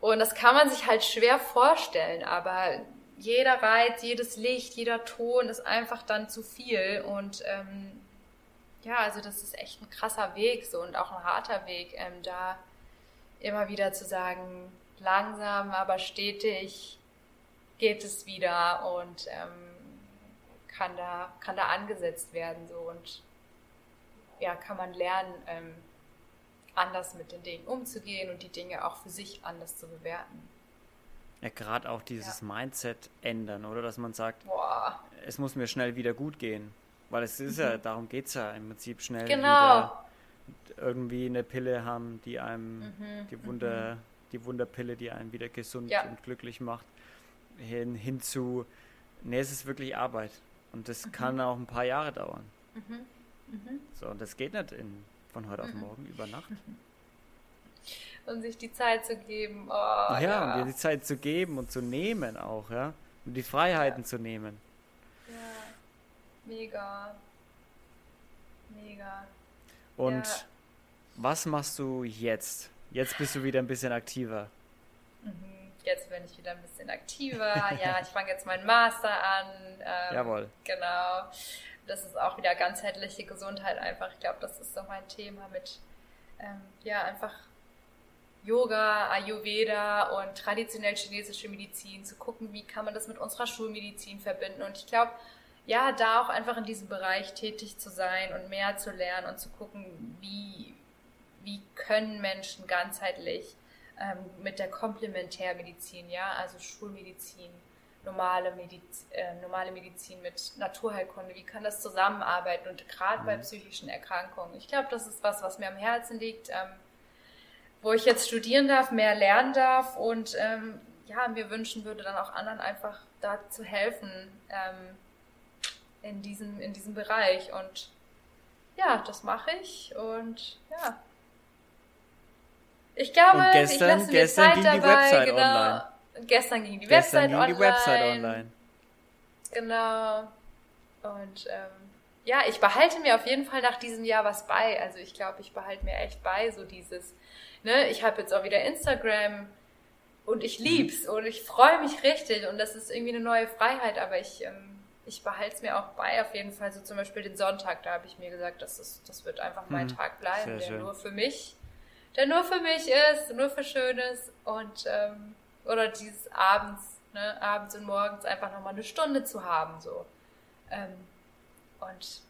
Und das kann man sich halt schwer vorstellen, aber jeder Reiz, jedes Licht, jeder Ton ist einfach dann zu viel. Und ähm, ja, also das ist echt ein krasser Weg so und auch ein harter Weg, ähm, da immer wieder zu sagen, langsam, aber stetig geht es wieder und ähm, kann da, kann da angesetzt werden so und ja, kann man lernen, ähm, anders mit den Dingen umzugehen und die Dinge auch für sich anders zu bewerten. Ja, gerade auch dieses ja. Mindset ändern, oder? Dass man sagt, Boah. es muss mir schnell wieder gut gehen. Weil es ist mhm. ja, darum geht es ja im Prinzip schnell genau. wieder irgendwie eine Pille haben, die einem mhm. die Wunder, mhm. die Wunderpille, die einen wieder gesund ja. und glücklich macht, hin, hin zu, nee, es ist wirklich Arbeit. Und das mhm. kann auch ein paar Jahre dauern. Mhm. Mhm. So, und das geht nicht in, von heute auf mhm. morgen über Nacht. Und sich die Zeit zu geben. Oh, ja, ja, und dir die Zeit zu geben und zu nehmen auch, ja. Und die Freiheiten ja. zu nehmen. Ja, mega. Mega. Und ja. was machst du jetzt? Jetzt bist du wieder ein bisschen aktiver. Mhm jetzt bin ich wieder ein bisschen aktiver. ja, ich fange jetzt meinen Master an. Ähm, Jawohl. Genau. Das ist auch wieder ganzheitliche Gesundheit einfach. Ich glaube, das ist so mein Thema mit, ähm, ja, einfach Yoga, Ayurveda und traditionell chinesische Medizin, zu gucken, wie kann man das mit unserer Schulmedizin verbinden. Und ich glaube, ja, da auch einfach in diesem Bereich tätig zu sein und mehr zu lernen und zu gucken, wie, wie können Menschen ganzheitlich ähm, mit der Komplementärmedizin, ja, also Schulmedizin, normale, Mediz äh, normale Medizin mit Naturheilkunde, wie kann das zusammenarbeiten? Und gerade mhm. bei psychischen Erkrankungen. Ich glaube, das ist was, was mir am Herzen liegt, ähm, wo ich jetzt studieren darf, mehr lernen darf. Und ähm, ja, mir wünschen würde, dann auch anderen einfach da zu helfen ähm, in, diesem, in diesem Bereich. Und ja, das mache ich. Und ja, ich glaube, und gestern, ich lasse mir gestern Zeit ging dabei, die Website genau. online. Gestern ging die gestern Website ging online. Die Website online. Genau. Und ähm, ja, ich behalte mir auf jeden Fall nach diesem Jahr was bei. Also ich glaube, ich behalte mir echt bei, so dieses, ne, ich habe jetzt auch wieder Instagram und ich lieb's und ich freue mich richtig und das ist irgendwie eine neue Freiheit, aber ich, ähm, ich behalte es mir auch bei, auf jeden Fall. So zum Beispiel den Sonntag, da habe ich mir gesagt, das, ist, das wird einfach mein mhm. Tag bleiben, der nur für mich der nur für mich ist, nur für Schönes und ähm, oder dieses abends, ne, abends und morgens einfach nochmal eine Stunde zu haben, so. Ähm, und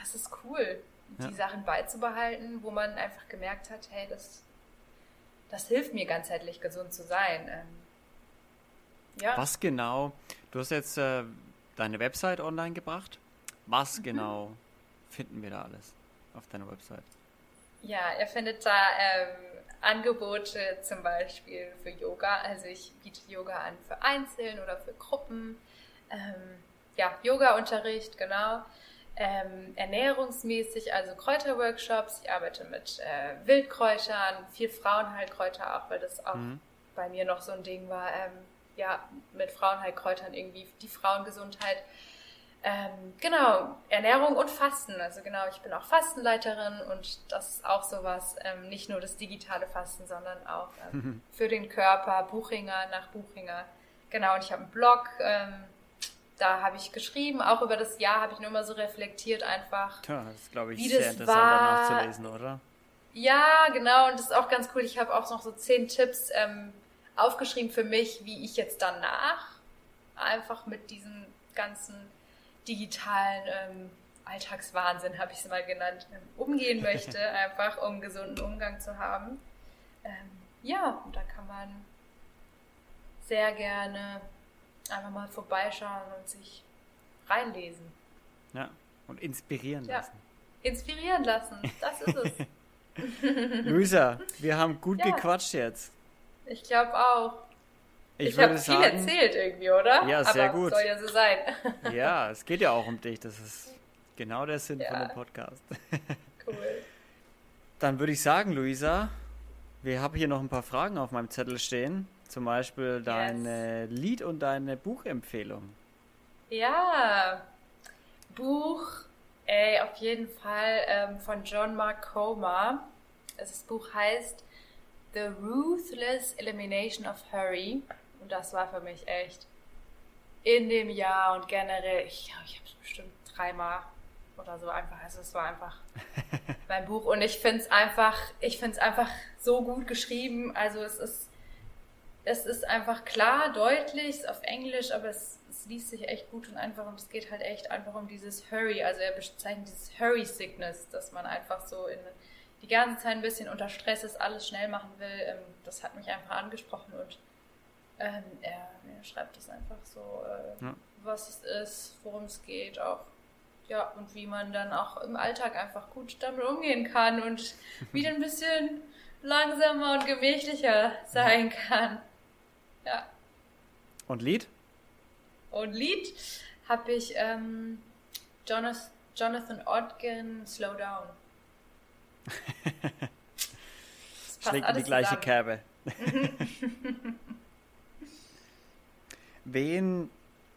das ist cool, ja. die Sachen beizubehalten, wo man einfach gemerkt hat, hey, das, das hilft mir ganzheitlich gesund zu sein. Ähm, ja. Was genau? Du hast jetzt äh, deine Website online gebracht. Was mhm. genau finden wir da alles auf deiner Website? Ja, er findet da ähm, Angebote zum Beispiel für Yoga. Also ich biete Yoga an für Einzeln oder für Gruppen. Ähm, ja, Yoga-Unterricht, genau. Ähm, ernährungsmäßig, also Kräuterworkshops. Ich arbeite mit äh, Wildkräutern, viel Frauenheilkräuter auch, weil das auch mhm. bei mir noch so ein Ding war. Ähm, ja, mit Frauenheilkräutern irgendwie die Frauengesundheit ähm, genau, Ernährung und Fasten. Also genau, ich bin auch Fastenleiterin und das ist auch sowas, ähm, nicht nur das digitale Fasten, sondern auch ähm, für den Körper, Buchinger nach Buchinger. Genau, und ich habe einen Blog, ähm, da habe ich geschrieben, auch über das Jahr habe ich nur mal so reflektiert einfach. Ja, das ist, glaube ich, sehr interessant war. nachzulesen, oder? Ja, genau, und das ist auch ganz cool. Ich habe auch noch so zehn Tipps ähm, aufgeschrieben für mich, wie ich jetzt danach einfach mit diesen ganzen digitalen ähm, Alltagswahnsinn, habe ich es mal genannt, ähm, umgehen möchte, einfach um gesunden Umgang zu haben. Ähm, ja, und da kann man sehr gerne einfach mal vorbeischauen und sich reinlesen. Ja, und inspirieren ja. lassen. Inspirieren lassen, das ist es. Luisa, wir haben gut ja. gequatscht jetzt. Ich glaube auch. Ich, ich habe viel sagen, erzählt irgendwie, oder? Ja, sehr Aber gut. Soll ja so sein. ja, es geht ja auch um dich. Das ist genau der Sinn ja. von dem Podcast. cool. Dann würde ich sagen, Luisa, wir haben hier noch ein paar Fragen auf meinem Zettel stehen. Zum Beispiel deine yes. Lied- und deine Buchempfehlung. Ja, Buch, ey, auf jeden Fall ähm, von John Mark Comer. Das Buch heißt The Ruthless Elimination of Hurry. Und das war für mich echt in dem Jahr und generell, ich glaube, ich habe es bestimmt dreimal oder so einfach. Also es war einfach mein Buch und ich finde es einfach, ich finde es einfach so gut geschrieben. Also es ist, es ist einfach klar, deutlich, auf Englisch, aber es, es liest sich echt gut und einfach und es geht halt echt einfach um dieses Hurry. Also er bezeichnet dieses Hurry Sickness, dass man einfach so in die ganze Zeit ein bisschen unter Stress ist, alles schnell machen will. Ähm, das hat mich einfach angesprochen und ähm, er, er, schreibt es einfach so, äh, ja. was es ist, worum es geht, auch ja, und wie man dann auch im Alltag einfach gut damit umgehen kann und wieder ein bisschen langsamer und gemächlicher sein kann. Ja. Und Lied? Und Lied habe ich ähm, Jonathan, Jonathan Odgen Slow Down. Schlägt in die gleiche zusammen. Kerbe. Wen,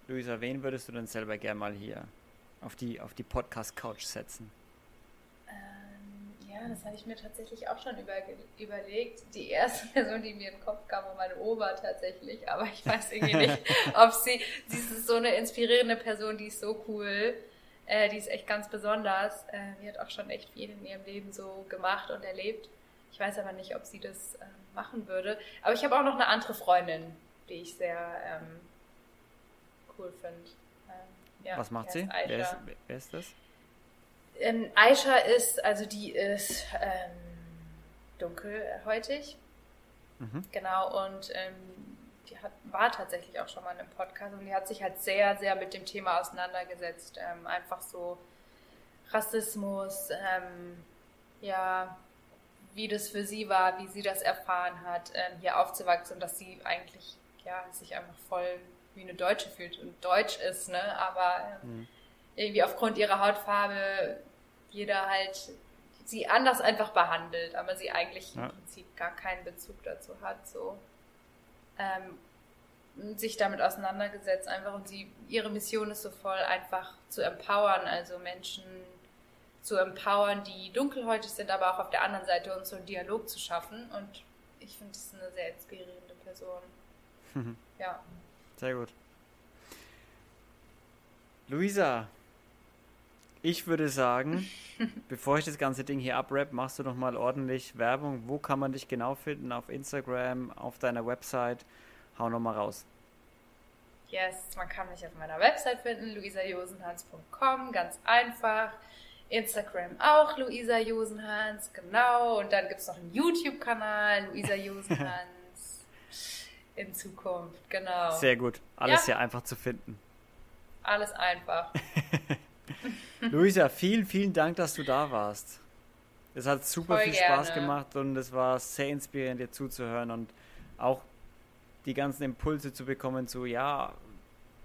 Luisa, wen würdest du denn selber gerne mal hier auf die, auf die Podcast-Couch setzen? Ähm, ja, das habe ich mir tatsächlich auch schon über, überlegt. Die erste Person, die mir in den Kopf kam, war meine Oma tatsächlich. Aber ich weiß irgendwie nicht, ob sie, sie ist so eine inspirierende Person, die ist so cool. Äh, die ist echt ganz besonders. Äh, die hat auch schon echt viel in ihrem Leben so gemacht und erlebt. Ich weiß aber nicht, ob sie das äh, machen würde. Aber ich habe auch noch eine andere Freundin, die ich sehr ähm, cool finde. Ähm, ja, Was macht sie? Wer ist, wer ist, das? Ähm, Aisha ist, also die ist ähm, dunkelhäutig. Mhm. Genau, und ähm, die hat, war tatsächlich auch schon mal in einem Podcast und die hat sich halt sehr, sehr mit dem Thema auseinandergesetzt. Ähm, einfach so Rassismus, ähm, ja, wie das für sie war, wie sie das erfahren hat, hier aufzuwachsen und dass sie eigentlich ja, sich einfach voll wie eine Deutsche fühlt und deutsch ist, ne? aber ähm, mhm. irgendwie aufgrund ihrer Hautfarbe jeder halt sie anders einfach behandelt, aber sie eigentlich ja. im Prinzip gar keinen Bezug dazu hat. So. Ähm, sich damit auseinandergesetzt einfach und sie ihre Mission ist so voll einfach zu empowern, also Menschen zu empowern, die dunkelhäutig sind, aber auch auf der anderen Seite uns so einen Dialog zu schaffen und ich finde, das ist eine sehr inspirierende Person. Mhm. Ja. Sehr gut. Luisa, ich würde sagen, bevor ich das ganze Ding hier abrapp, machst du noch mal ordentlich Werbung. Wo kann man dich genau finden? Auf Instagram, auf deiner Website? Hau noch mal raus. Yes, man kann mich auf meiner Website finden, luisajosenhans.com, ganz einfach. Instagram auch, Luisa Josenhans, genau. Und dann gibt es noch einen YouTube-Kanal, Luisa Josenhans in Zukunft, genau. Sehr gut. Alles ja. sehr einfach zu finden. Alles einfach. Luisa, vielen, vielen Dank, dass du da warst. Es hat super Voll viel gerne. Spaß gemacht und es war sehr inspirierend, dir zuzuhören und auch die ganzen Impulse zu bekommen, so ja,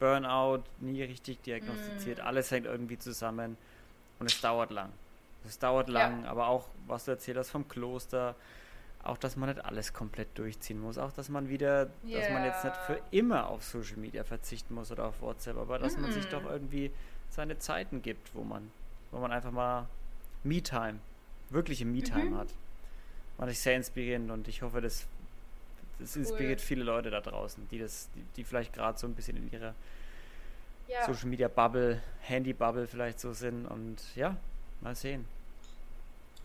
Burnout, nie richtig diagnostiziert, mm. alles hängt irgendwie zusammen und es dauert lang. Es dauert lang, ja. aber auch, was du erzählt hast vom Kloster, auch, dass man nicht alles komplett durchziehen muss, auch, dass man wieder, yeah. dass man jetzt nicht für immer auf Social Media verzichten muss oder auf WhatsApp, aber dass mm. man sich doch irgendwie seine Zeiten gibt, wo man, wo man einfach mal Me-Time, wirkliche Me-Time mhm. hat. Fand ich sehr inspirierend und ich hoffe, das, das cool. inspiriert viele Leute da draußen, die das, die, die vielleicht gerade so ein bisschen in ihrer ja. Social Media Bubble, Handy Bubble vielleicht so sind und ja, mal sehen.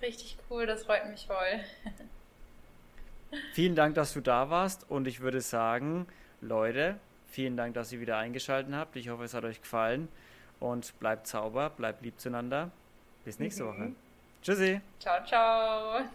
Richtig cool, das freut mich voll. vielen Dank, dass du da warst und ich würde sagen, Leute, vielen Dank, dass ihr wieder eingeschaltet habt. Ich hoffe, es hat euch gefallen und bleibt sauber, bleibt lieb zueinander. Bis nächste mhm. Woche. Tschüssi. Ciao, ciao.